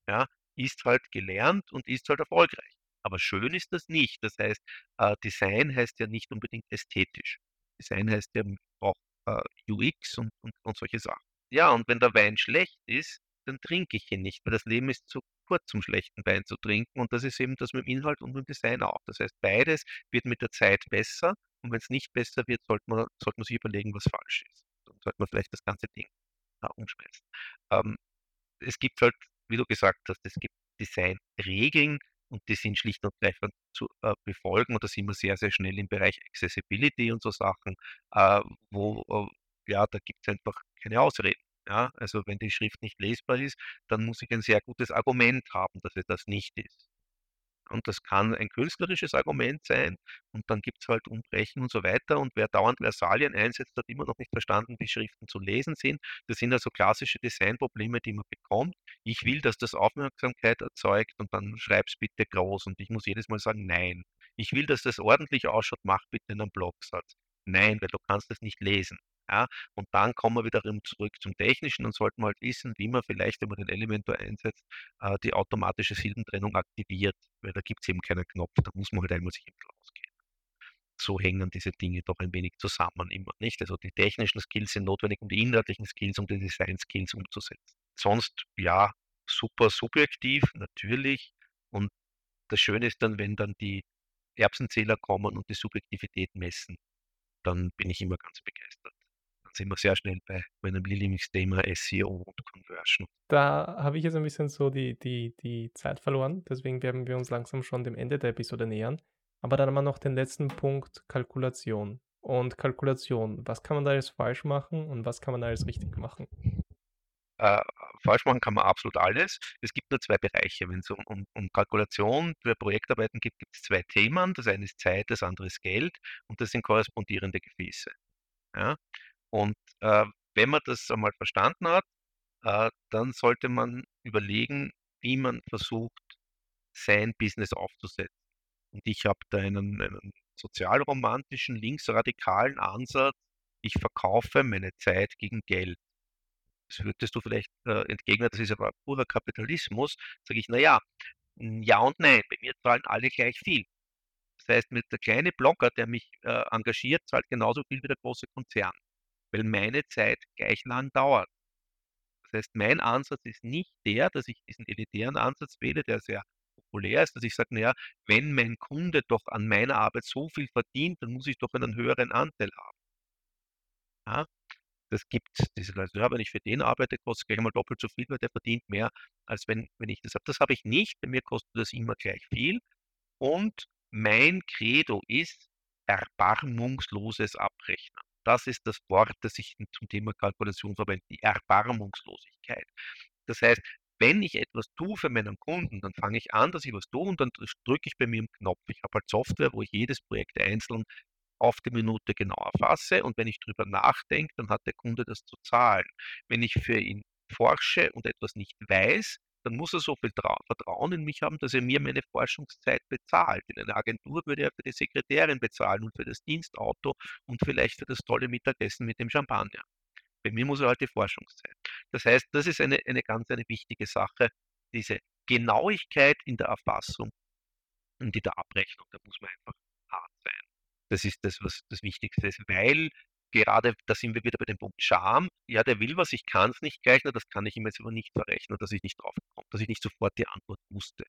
Ja, ist halt gelernt und ist halt erfolgreich. Aber schön ist das nicht. Das heißt, äh, Design heißt ja nicht unbedingt ästhetisch. Design heißt ja auch äh, UX und, und, und solche Sachen. Ja, und wenn der Wein schlecht ist, dann trinke ich ihn nicht, weil das Leben ist zu kurz, um schlechten Wein zu trinken. Und das ist eben das mit dem Inhalt und mit dem Design auch. Das heißt, beides wird mit der Zeit besser und wenn es nicht besser wird, sollte man, sollte man sich überlegen, was falsch ist. Dann sollte man vielleicht das ganze Ding äh, umschmeißen. Ähm, es gibt halt, wie du gesagt hast, es gibt Designregeln und die sind schlicht und einfach zu äh, befolgen. Und da sind wir sehr, sehr schnell im Bereich Accessibility und so Sachen, äh, wo, äh, ja, da gibt es einfach keine Ausreden. Ja? Also wenn die Schrift nicht lesbar ist, dann muss ich ein sehr gutes Argument haben, dass es das nicht ist. Und das kann ein künstlerisches Argument sein und dann gibt es halt Umbrechen und so weiter. Und wer dauernd Versalien einsetzt, hat immer noch nicht verstanden, wie Schriften zu lesen sind. Das sind also klassische Designprobleme, die man bekommt. Ich will, dass das Aufmerksamkeit erzeugt und dann schreib's bitte groß. Und ich muss jedes Mal sagen, nein. Ich will, dass das ordentlich ausschaut, mach bitte einen Blogsatz. Nein, weil du kannst das nicht lesen. Ja, und dann kommen wir wiederum zurück zum Technischen und sollten halt wissen, wie man vielleicht, wenn man den Elementor einsetzt, äh, die automatische Silbentrennung aktiviert, weil da gibt es eben keinen Knopf, da muss man halt einmal sich im bisschen gehen. So hängen diese Dinge doch ein wenig zusammen immer, nicht? Also die technischen Skills sind notwendig, um die inhaltlichen Skills, um die Design-Skills umzusetzen. Sonst, ja, super subjektiv, natürlich. Und das Schöne ist dann, wenn dann die Erbsenzähler kommen und die Subjektivität messen, dann bin ich immer ganz begeistert sind wir sehr schnell bei meinem Lieblingsthema SEO und Conversion.
Da habe ich jetzt ein bisschen so die, die, die Zeit verloren, deswegen werden wir uns langsam schon dem Ende der Episode nähern. Aber dann haben wir noch den letzten Punkt, Kalkulation. Und Kalkulation, was kann man da alles falsch machen und was kann man da alles richtig machen?
Äh, falsch machen kann man absolut alles. Es gibt nur zwei Bereiche. Wenn es um, um, um Kalkulation für Projektarbeiten geht, gibt es zwei Themen. Das eine ist Zeit, das andere ist Geld und das sind korrespondierende Gefäße. Ja? Und äh, wenn man das einmal verstanden hat, äh, dann sollte man überlegen, wie man versucht, sein Business aufzusetzen. Und ich habe da einen, einen sozialromantischen, linksradikalen Ansatz. Ich verkaufe meine Zeit gegen Geld. Das würdest du vielleicht äh, entgegnen, das ist aber purer Kapitalismus. Sage ich, naja, ja und nein. Bei mir zahlen alle gleich viel. Das heißt, mit der kleine Blogger, der mich äh, engagiert, zahlt genauso viel wie der große Konzern weil meine Zeit gleich lang dauert. Das heißt, mein Ansatz ist nicht der, dass ich diesen elitären Ansatz wähle, der sehr populär ist, dass ich sage, naja, wenn mein Kunde doch an meiner Arbeit so viel verdient, dann muss ich doch einen höheren Anteil haben. Ja, das gibt diese Leute, ja, wenn ich für den arbeite, kostet es gleich mal doppelt so viel, weil der verdient mehr, als wenn, wenn ich das habe. Das habe ich nicht, bei mir kostet das immer gleich viel. Und mein Credo ist erbarmungsloses Abrechnen. Das ist das Wort, das ich zum Thema Kalkulation verwende, die Erbarmungslosigkeit. Das heißt, wenn ich etwas tue für meinen Kunden, dann fange ich an, dass ich was tue und dann drücke ich bei mir einen Knopf. Ich habe halt Software, wo ich jedes Projekt einzeln auf die Minute genau erfasse und wenn ich drüber nachdenke, dann hat der Kunde das zu zahlen. Wenn ich für ihn forsche und etwas nicht weiß, dann muss er so Vertrauen in mich haben, dass er mir meine Forschungszeit bezahlt. In einer Agentur würde er für die Sekretärin bezahlen und für das Dienstauto und vielleicht für das tolle Mittagessen mit dem Champagner. Bei mir muss er halt die Forschungszeit. Das heißt, das ist eine, eine ganz eine wichtige Sache, diese Genauigkeit in der Erfassung und in der Abrechnung. Da muss man einfach hart sein. Das ist das, was das Wichtigste ist, weil gerade, da sind wir wieder bei dem Punkt Scham. Ja, der will was, ich kann es nicht gleich, das kann ich ihm jetzt aber nicht verrechnen, dass ich nicht drauf komme, dass ich nicht sofort die Antwort wusste.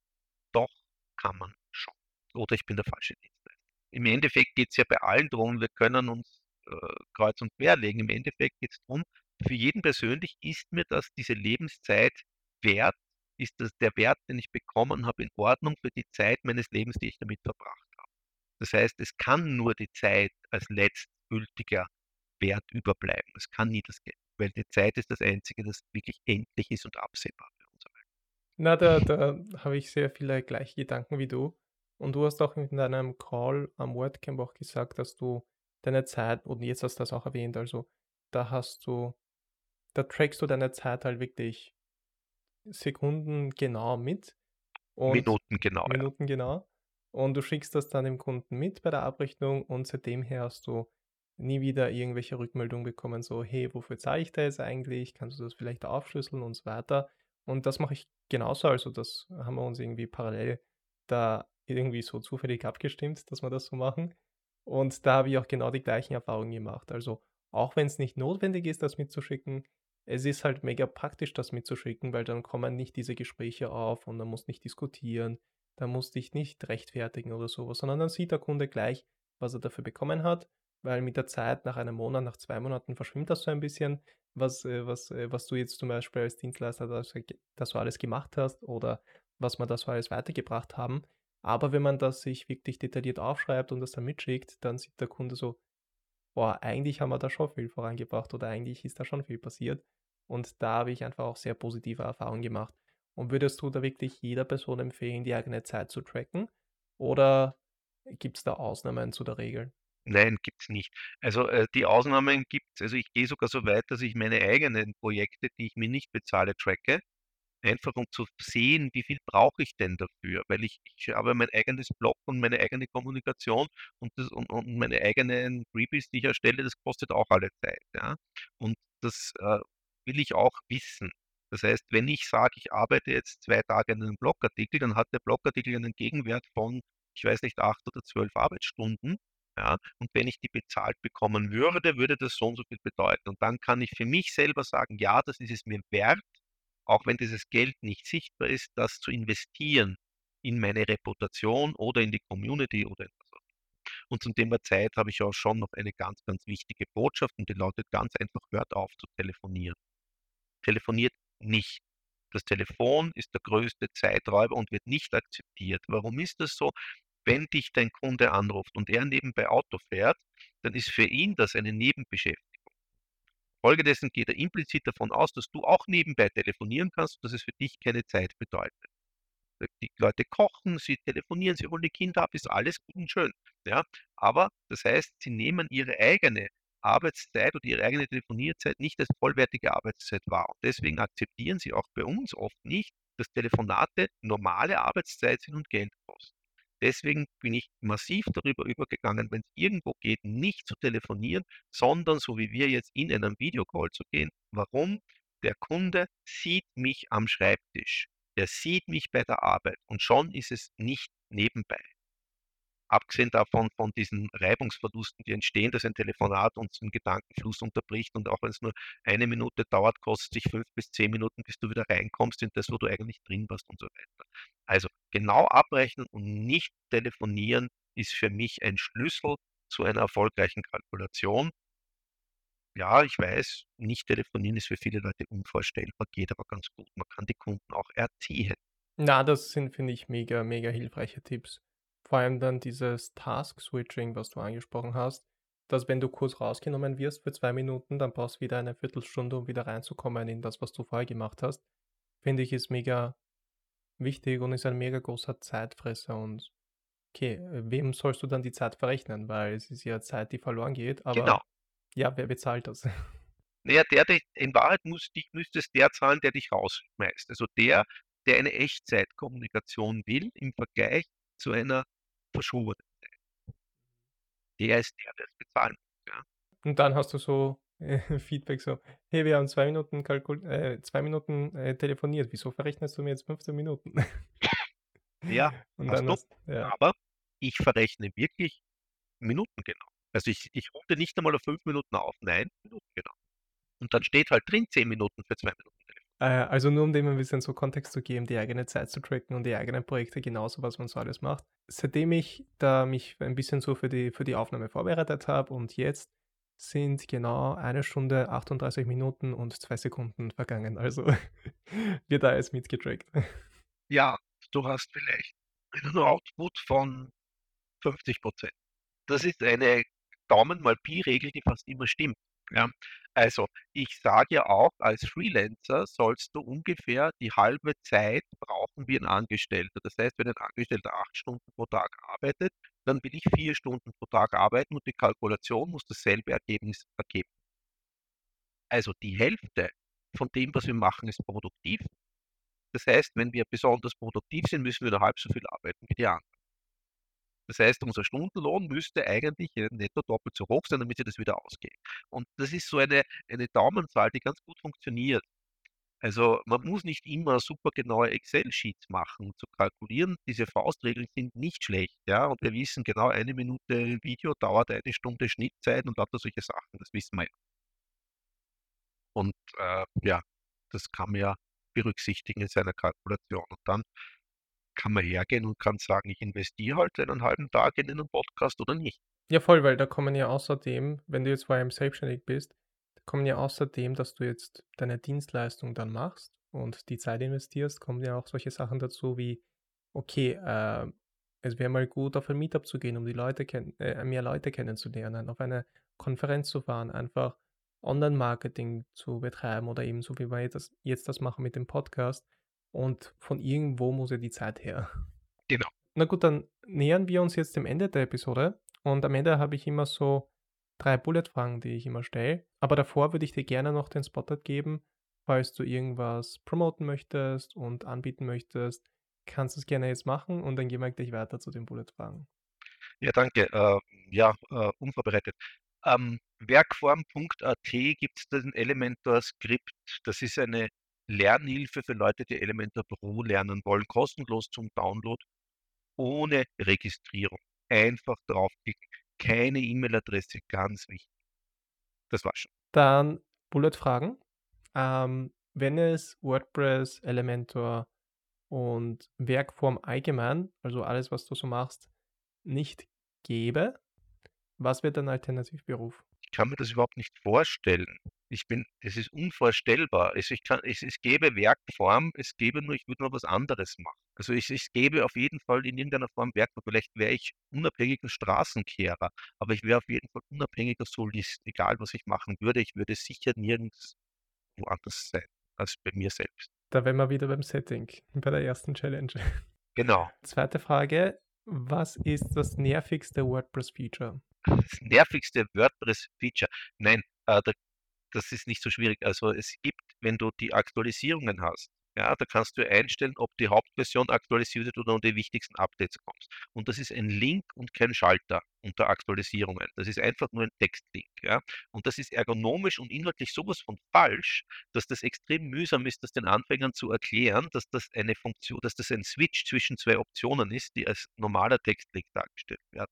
Doch kann man schon. Oder ich bin der falsche Dienstleister. Im Endeffekt geht es ja bei allen darum, wir können uns äh, kreuz und quer legen. Im Endeffekt geht es darum, für jeden persönlich ist mir das diese Lebenszeit wert, ist das der Wert, den ich bekommen habe, in Ordnung für die Zeit meines Lebens, die ich damit verbracht habe. Das heißt, es kann nur die Zeit als letztgültiger Wert überbleiben. Es kann nie das Geld, weil die Zeit ist das Einzige, das wirklich endlich ist und absehbar für uns alle.
Na, da, da habe ich sehr viele gleiche Gedanken wie du. Und du hast auch in deinem Call am WordCamp auch gesagt, dass du deine Zeit, und jetzt hast du das auch erwähnt, also da hast du, da trackst du deine Zeit halt wirklich Sekunden genau mit.
Minuten genau.
Minuten ja. genau. Und du schickst das dann dem Kunden mit bei der Abrechnung und seitdem her hast du nie wieder irgendwelche Rückmeldungen bekommen, so, hey, wofür zahle ich da jetzt eigentlich? Kannst du das vielleicht aufschlüsseln und so weiter? Und das mache ich genauso, also das haben wir uns irgendwie parallel da irgendwie so zufällig abgestimmt, dass wir das so machen. Und da habe ich auch genau die gleichen Erfahrungen gemacht. Also auch wenn es nicht notwendig ist, das mitzuschicken, es ist halt mega praktisch, das mitzuschicken, weil dann kommen nicht diese Gespräche auf und dann muss nicht diskutieren, da musst dich nicht rechtfertigen oder sowas, sondern dann sieht der Kunde gleich, was er dafür bekommen hat weil mit der Zeit, nach einem Monat, nach zwei Monaten verschwimmt das so ein bisschen, was, äh, was, äh, was du jetzt zum Beispiel als Dienstleister das, das so alles gemacht hast oder was wir da so alles weitergebracht haben. Aber wenn man das sich wirklich detailliert aufschreibt und das dann mitschickt, dann sieht der Kunde so, boah, eigentlich haben wir da schon viel vorangebracht oder eigentlich ist da schon viel passiert. Und da habe ich einfach auch sehr positive Erfahrungen gemacht. Und würdest du da wirklich jeder Person empfehlen, die eigene Zeit zu tracken? Oder gibt es da Ausnahmen zu der Regel?
Nein, gibt es nicht. Also, äh, die Ausnahmen gibt es. Also, ich gehe sogar so weit, dass ich meine eigenen Projekte, die ich mir nicht bezahle, tracke, einfach um zu sehen, wie viel brauche ich denn dafür? Weil ich ich habe mein eigenes Blog und meine eigene Kommunikation und das und und meine eigenen Freebies, die ich erstelle, das kostet auch alle Zeit, ja? Und das, äh, will ich auch wissen. Das heißt, wenn ich sage, ich arbeite jetzt zwei Tage an einem Blogartikel, dann hat der Blogartikel einen Gegenwert von, ich weiß nicht, acht oder zwölf Arbeitsstunden. Ja, und wenn ich die bezahlt bekommen würde, würde das so und so viel bedeuten. Und dann kann ich für mich selber sagen, ja, das ist es mir wert, auch wenn dieses Geld nicht sichtbar ist, das zu investieren in meine Reputation oder in die Community oder etwas. Und zum Thema Zeit habe ich auch schon noch eine ganz, ganz wichtige Botschaft und die lautet ganz einfach, hört auf zu telefonieren. Telefoniert nicht. Das Telefon ist der größte Zeiträuber und wird nicht akzeptiert. Warum ist das so? Wenn dich dein Kunde anruft und er nebenbei Auto fährt, dann ist für ihn das eine Nebenbeschäftigung. Folgedessen geht er implizit davon aus, dass du auch nebenbei telefonieren kannst und dass es für dich keine Zeit bedeutet. Die Leute kochen, sie telefonieren, sie holen die Kinder ab, ist alles gut und schön. Ja? Aber das heißt, sie nehmen ihre eigene Arbeitszeit oder ihre eigene Telefonierzeit nicht als vollwertige Arbeitszeit wahr. Und deswegen akzeptieren sie auch bei uns oft nicht, dass Telefonate normale Arbeitszeit sind und Geld kosten. Deswegen bin ich massiv darüber übergegangen, wenn es irgendwo geht, nicht zu telefonieren, sondern so wie wir jetzt in einem Videocall zu gehen. Warum? Der Kunde sieht mich am Schreibtisch. Er sieht mich bei der Arbeit und schon ist es nicht nebenbei. Abgesehen davon von diesen Reibungsverlusten, die entstehen, dass ein Telefonat uns den Gedankenfluss unterbricht und auch wenn es nur eine Minute dauert, kostet sich fünf bis zehn Minuten, bis du wieder reinkommst in das, wo du eigentlich drin warst und so weiter. Also genau abrechnen und nicht telefonieren ist für mich ein Schlüssel zu einer erfolgreichen Kalkulation. Ja, ich weiß, nicht telefonieren ist für viele Leute unvorstellbar, geht aber ganz gut. Man kann die Kunden auch erziehen.
Na, das sind, finde ich, mega, mega hilfreiche Tipps. Vor allem dann dieses Task-Switching, was du angesprochen hast, dass wenn du kurz rausgenommen wirst für zwei Minuten, dann brauchst du wieder eine Viertelstunde, um wieder reinzukommen in das, was du vorher gemacht hast, finde ich ist mega wichtig und ist ein mega großer Zeitfresser und Okay, wem sollst du dann die Zeit verrechnen? Weil es ist ja Zeit, die verloren geht,
Genau.
aber ja, wer bezahlt das?
Naja, der, der in Wahrheit muss, dich, müsste es der zahlen, der dich rausschmeißt. Also der, der eine Echtzeitkommunikation will im Vergleich zu einer verschobenen Zeit. Der ist der, der es bezahlen muss. Ja.
Und dann hast du so äh, [laughs] Feedback so, hey, wir haben zwei Minuten, kalkul äh, zwei Minuten äh, telefoniert, wieso verrechnest du mir jetzt 15 Minuten?
Ja, [laughs]
Und dann hast, ja.
aber ich verrechne wirklich Minuten genau. Also ich, ich runde nicht einmal auf fünf Minuten auf, nein, Minuten genau. Und dann steht halt drin zehn Minuten für zwei Minuten
also nur um dem ein bisschen so Kontext zu geben, die eigene Zeit zu tracken und die eigenen Projekte genauso, was man so alles macht. Seitdem ich da mich ein bisschen so für die, für die Aufnahme vorbereitet habe und jetzt sind genau eine Stunde, 38 Minuten und zwei Sekunden vergangen. Also [laughs] wird da alles mitgetrackt.
Ja, du hast vielleicht einen Output von 50 Prozent. Das ist eine Daumen mal Pi-Regel, die fast immer stimmt. Ja, also ich sage ja auch, als Freelancer sollst du ungefähr die halbe Zeit brauchen wie ein Angestellter. Das heißt, wenn ein Angestellter acht Stunden pro Tag arbeitet, dann will ich vier Stunden pro Tag arbeiten und die Kalkulation muss dasselbe Ergebnis ergeben. Also die Hälfte von dem, was wir machen, ist produktiv. Das heißt, wenn wir besonders produktiv sind, müssen wir nur halb so viel arbeiten wie die anderen. Das heißt, unser Stundenlohn müsste eigentlich netto doppelt so hoch sein, damit sich das wieder ausgeht. Und das ist so eine, eine Daumenzahl, die ganz gut funktioniert. Also man muss nicht immer super genaue Excel-Sheets machen, um zu kalkulieren. Diese Faustregeln sind nicht schlecht, ja. Und wir wissen genau, eine Minute Video dauert eine Stunde Schnittzeit und lauter solche Sachen. Das wissen wir. Und äh, ja, das kann man ja berücksichtigen in seiner Kalkulation. Und dann kann man hergehen und kann sagen, ich investiere halt einen halben Tag in einen Podcast oder nicht.
Ja, voll, weil da kommen ja außerdem, wenn du jetzt vor allem selbstständig bist, da kommen ja außerdem, dass du jetzt deine Dienstleistung dann machst und die Zeit investierst, kommen ja auch solche Sachen dazu wie, okay, äh, es wäre mal gut, auf ein Meetup zu gehen, um die Leute äh, mehr Leute kennenzulernen, auf eine Konferenz zu fahren, einfach Online-Marketing zu betreiben oder eben so wie wir jetzt das, jetzt das machen mit dem Podcast. Und von irgendwo muss ja die Zeit her.
Genau.
Na gut, dann nähern wir uns jetzt dem Ende der Episode. Und am Ende habe ich immer so drei Bullet-Fragen, die ich immer stelle. Aber davor würde ich dir gerne noch den Spotlight geben, falls du irgendwas promoten möchtest und anbieten möchtest. Kannst du es gerne jetzt machen und dann gehen wir gleich weiter zu den Bullet-Fragen.
Ja, danke. Äh, ja, äh, unvorbereitet. Ähm, Werkform.at gibt es den Elementor Skript. Das ist eine Lernhilfe für Leute, die Elementor Pro lernen wollen, kostenlos zum Download, ohne Registrierung. Einfach draufklicken. Keine E-Mail-Adresse, ganz wichtig. Das war schon.
Dann Bullet-Fragen. Ähm, wenn es WordPress, Elementor und Werkform allgemein, also alles, was du so machst, nicht gäbe, was wäre dein Alternativberuf?
Ich kann mir das überhaupt nicht vorstellen. Ich bin, es ist unvorstellbar. Also ich kann, es, es gäbe Werkform, es gäbe nur, ich würde nur was anderes machen. Also es, es gäbe auf jeden Fall in irgendeiner Form Werkform. Vielleicht wäre ich unabhängiger Straßenkehrer, aber ich wäre auf jeden Fall unabhängiger Solist. Egal was ich machen würde, ich würde sicher nirgends woanders sein als bei mir selbst.
Da wären wir wieder beim Setting, [laughs] bei der ersten Challenge.
Genau.
Zweite Frage. Was ist das nervigste WordPress-Feature? [laughs]
Das nervigste WordPress-Feature. Nein, äh, da, das ist nicht so schwierig. Also es gibt, wenn du die Aktualisierungen hast, ja, da kannst du einstellen, ob die Hauptversion aktualisiert wird oder unter die wichtigsten Updates kommst. Und das ist ein Link und kein Schalter unter Aktualisierungen. Das ist einfach nur ein Textlink. Ja. Und das ist ergonomisch und inhaltlich sowas von falsch, dass das extrem mühsam ist, das den Anfängern zu erklären, dass das eine Funktion, dass das ein Switch zwischen zwei Optionen ist, die als normaler Textlink dargestellt werden.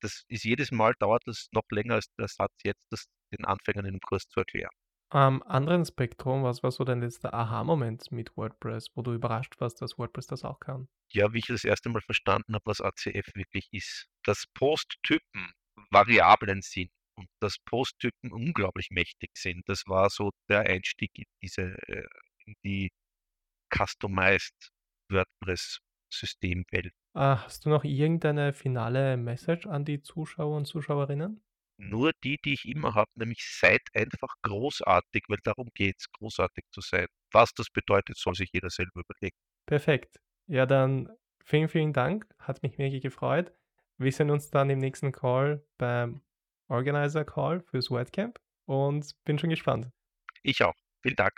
Das ist jedes Mal dauert das noch länger als der Satz jetzt, das den Anfängern in dem Kurs zu erklären.
Am anderen Spektrum, was war so dein letzter Aha-Moment mit WordPress, wo du überrascht warst, dass WordPress das auch kann?
Ja, wie ich das erste Mal verstanden habe, was ACF wirklich ist. Dass Posttypen Variablen sind und dass Posttypen unglaublich mächtig sind. Das war so der Einstieg in diese, äh, in die Customized WordPress-Systemwelt.
Ah, hast du noch irgendeine finale Message an die Zuschauer und Zuschauerinnen? Mhm.
nur die, die ich immer habe, nämlich seid einfach großartig, weil darum geht es, großartig zu sein. Was das bedeutet, soll sich jeder selber überlegen.
Perfekt. Ja, dann vielen, vielen Dank. Hat mich mega gefreut. Wir sehen uns dann im nächsten Call beim Organizer Call fürs WordCamp und bin schon gespannt.
Ich auch. Vielen Dank.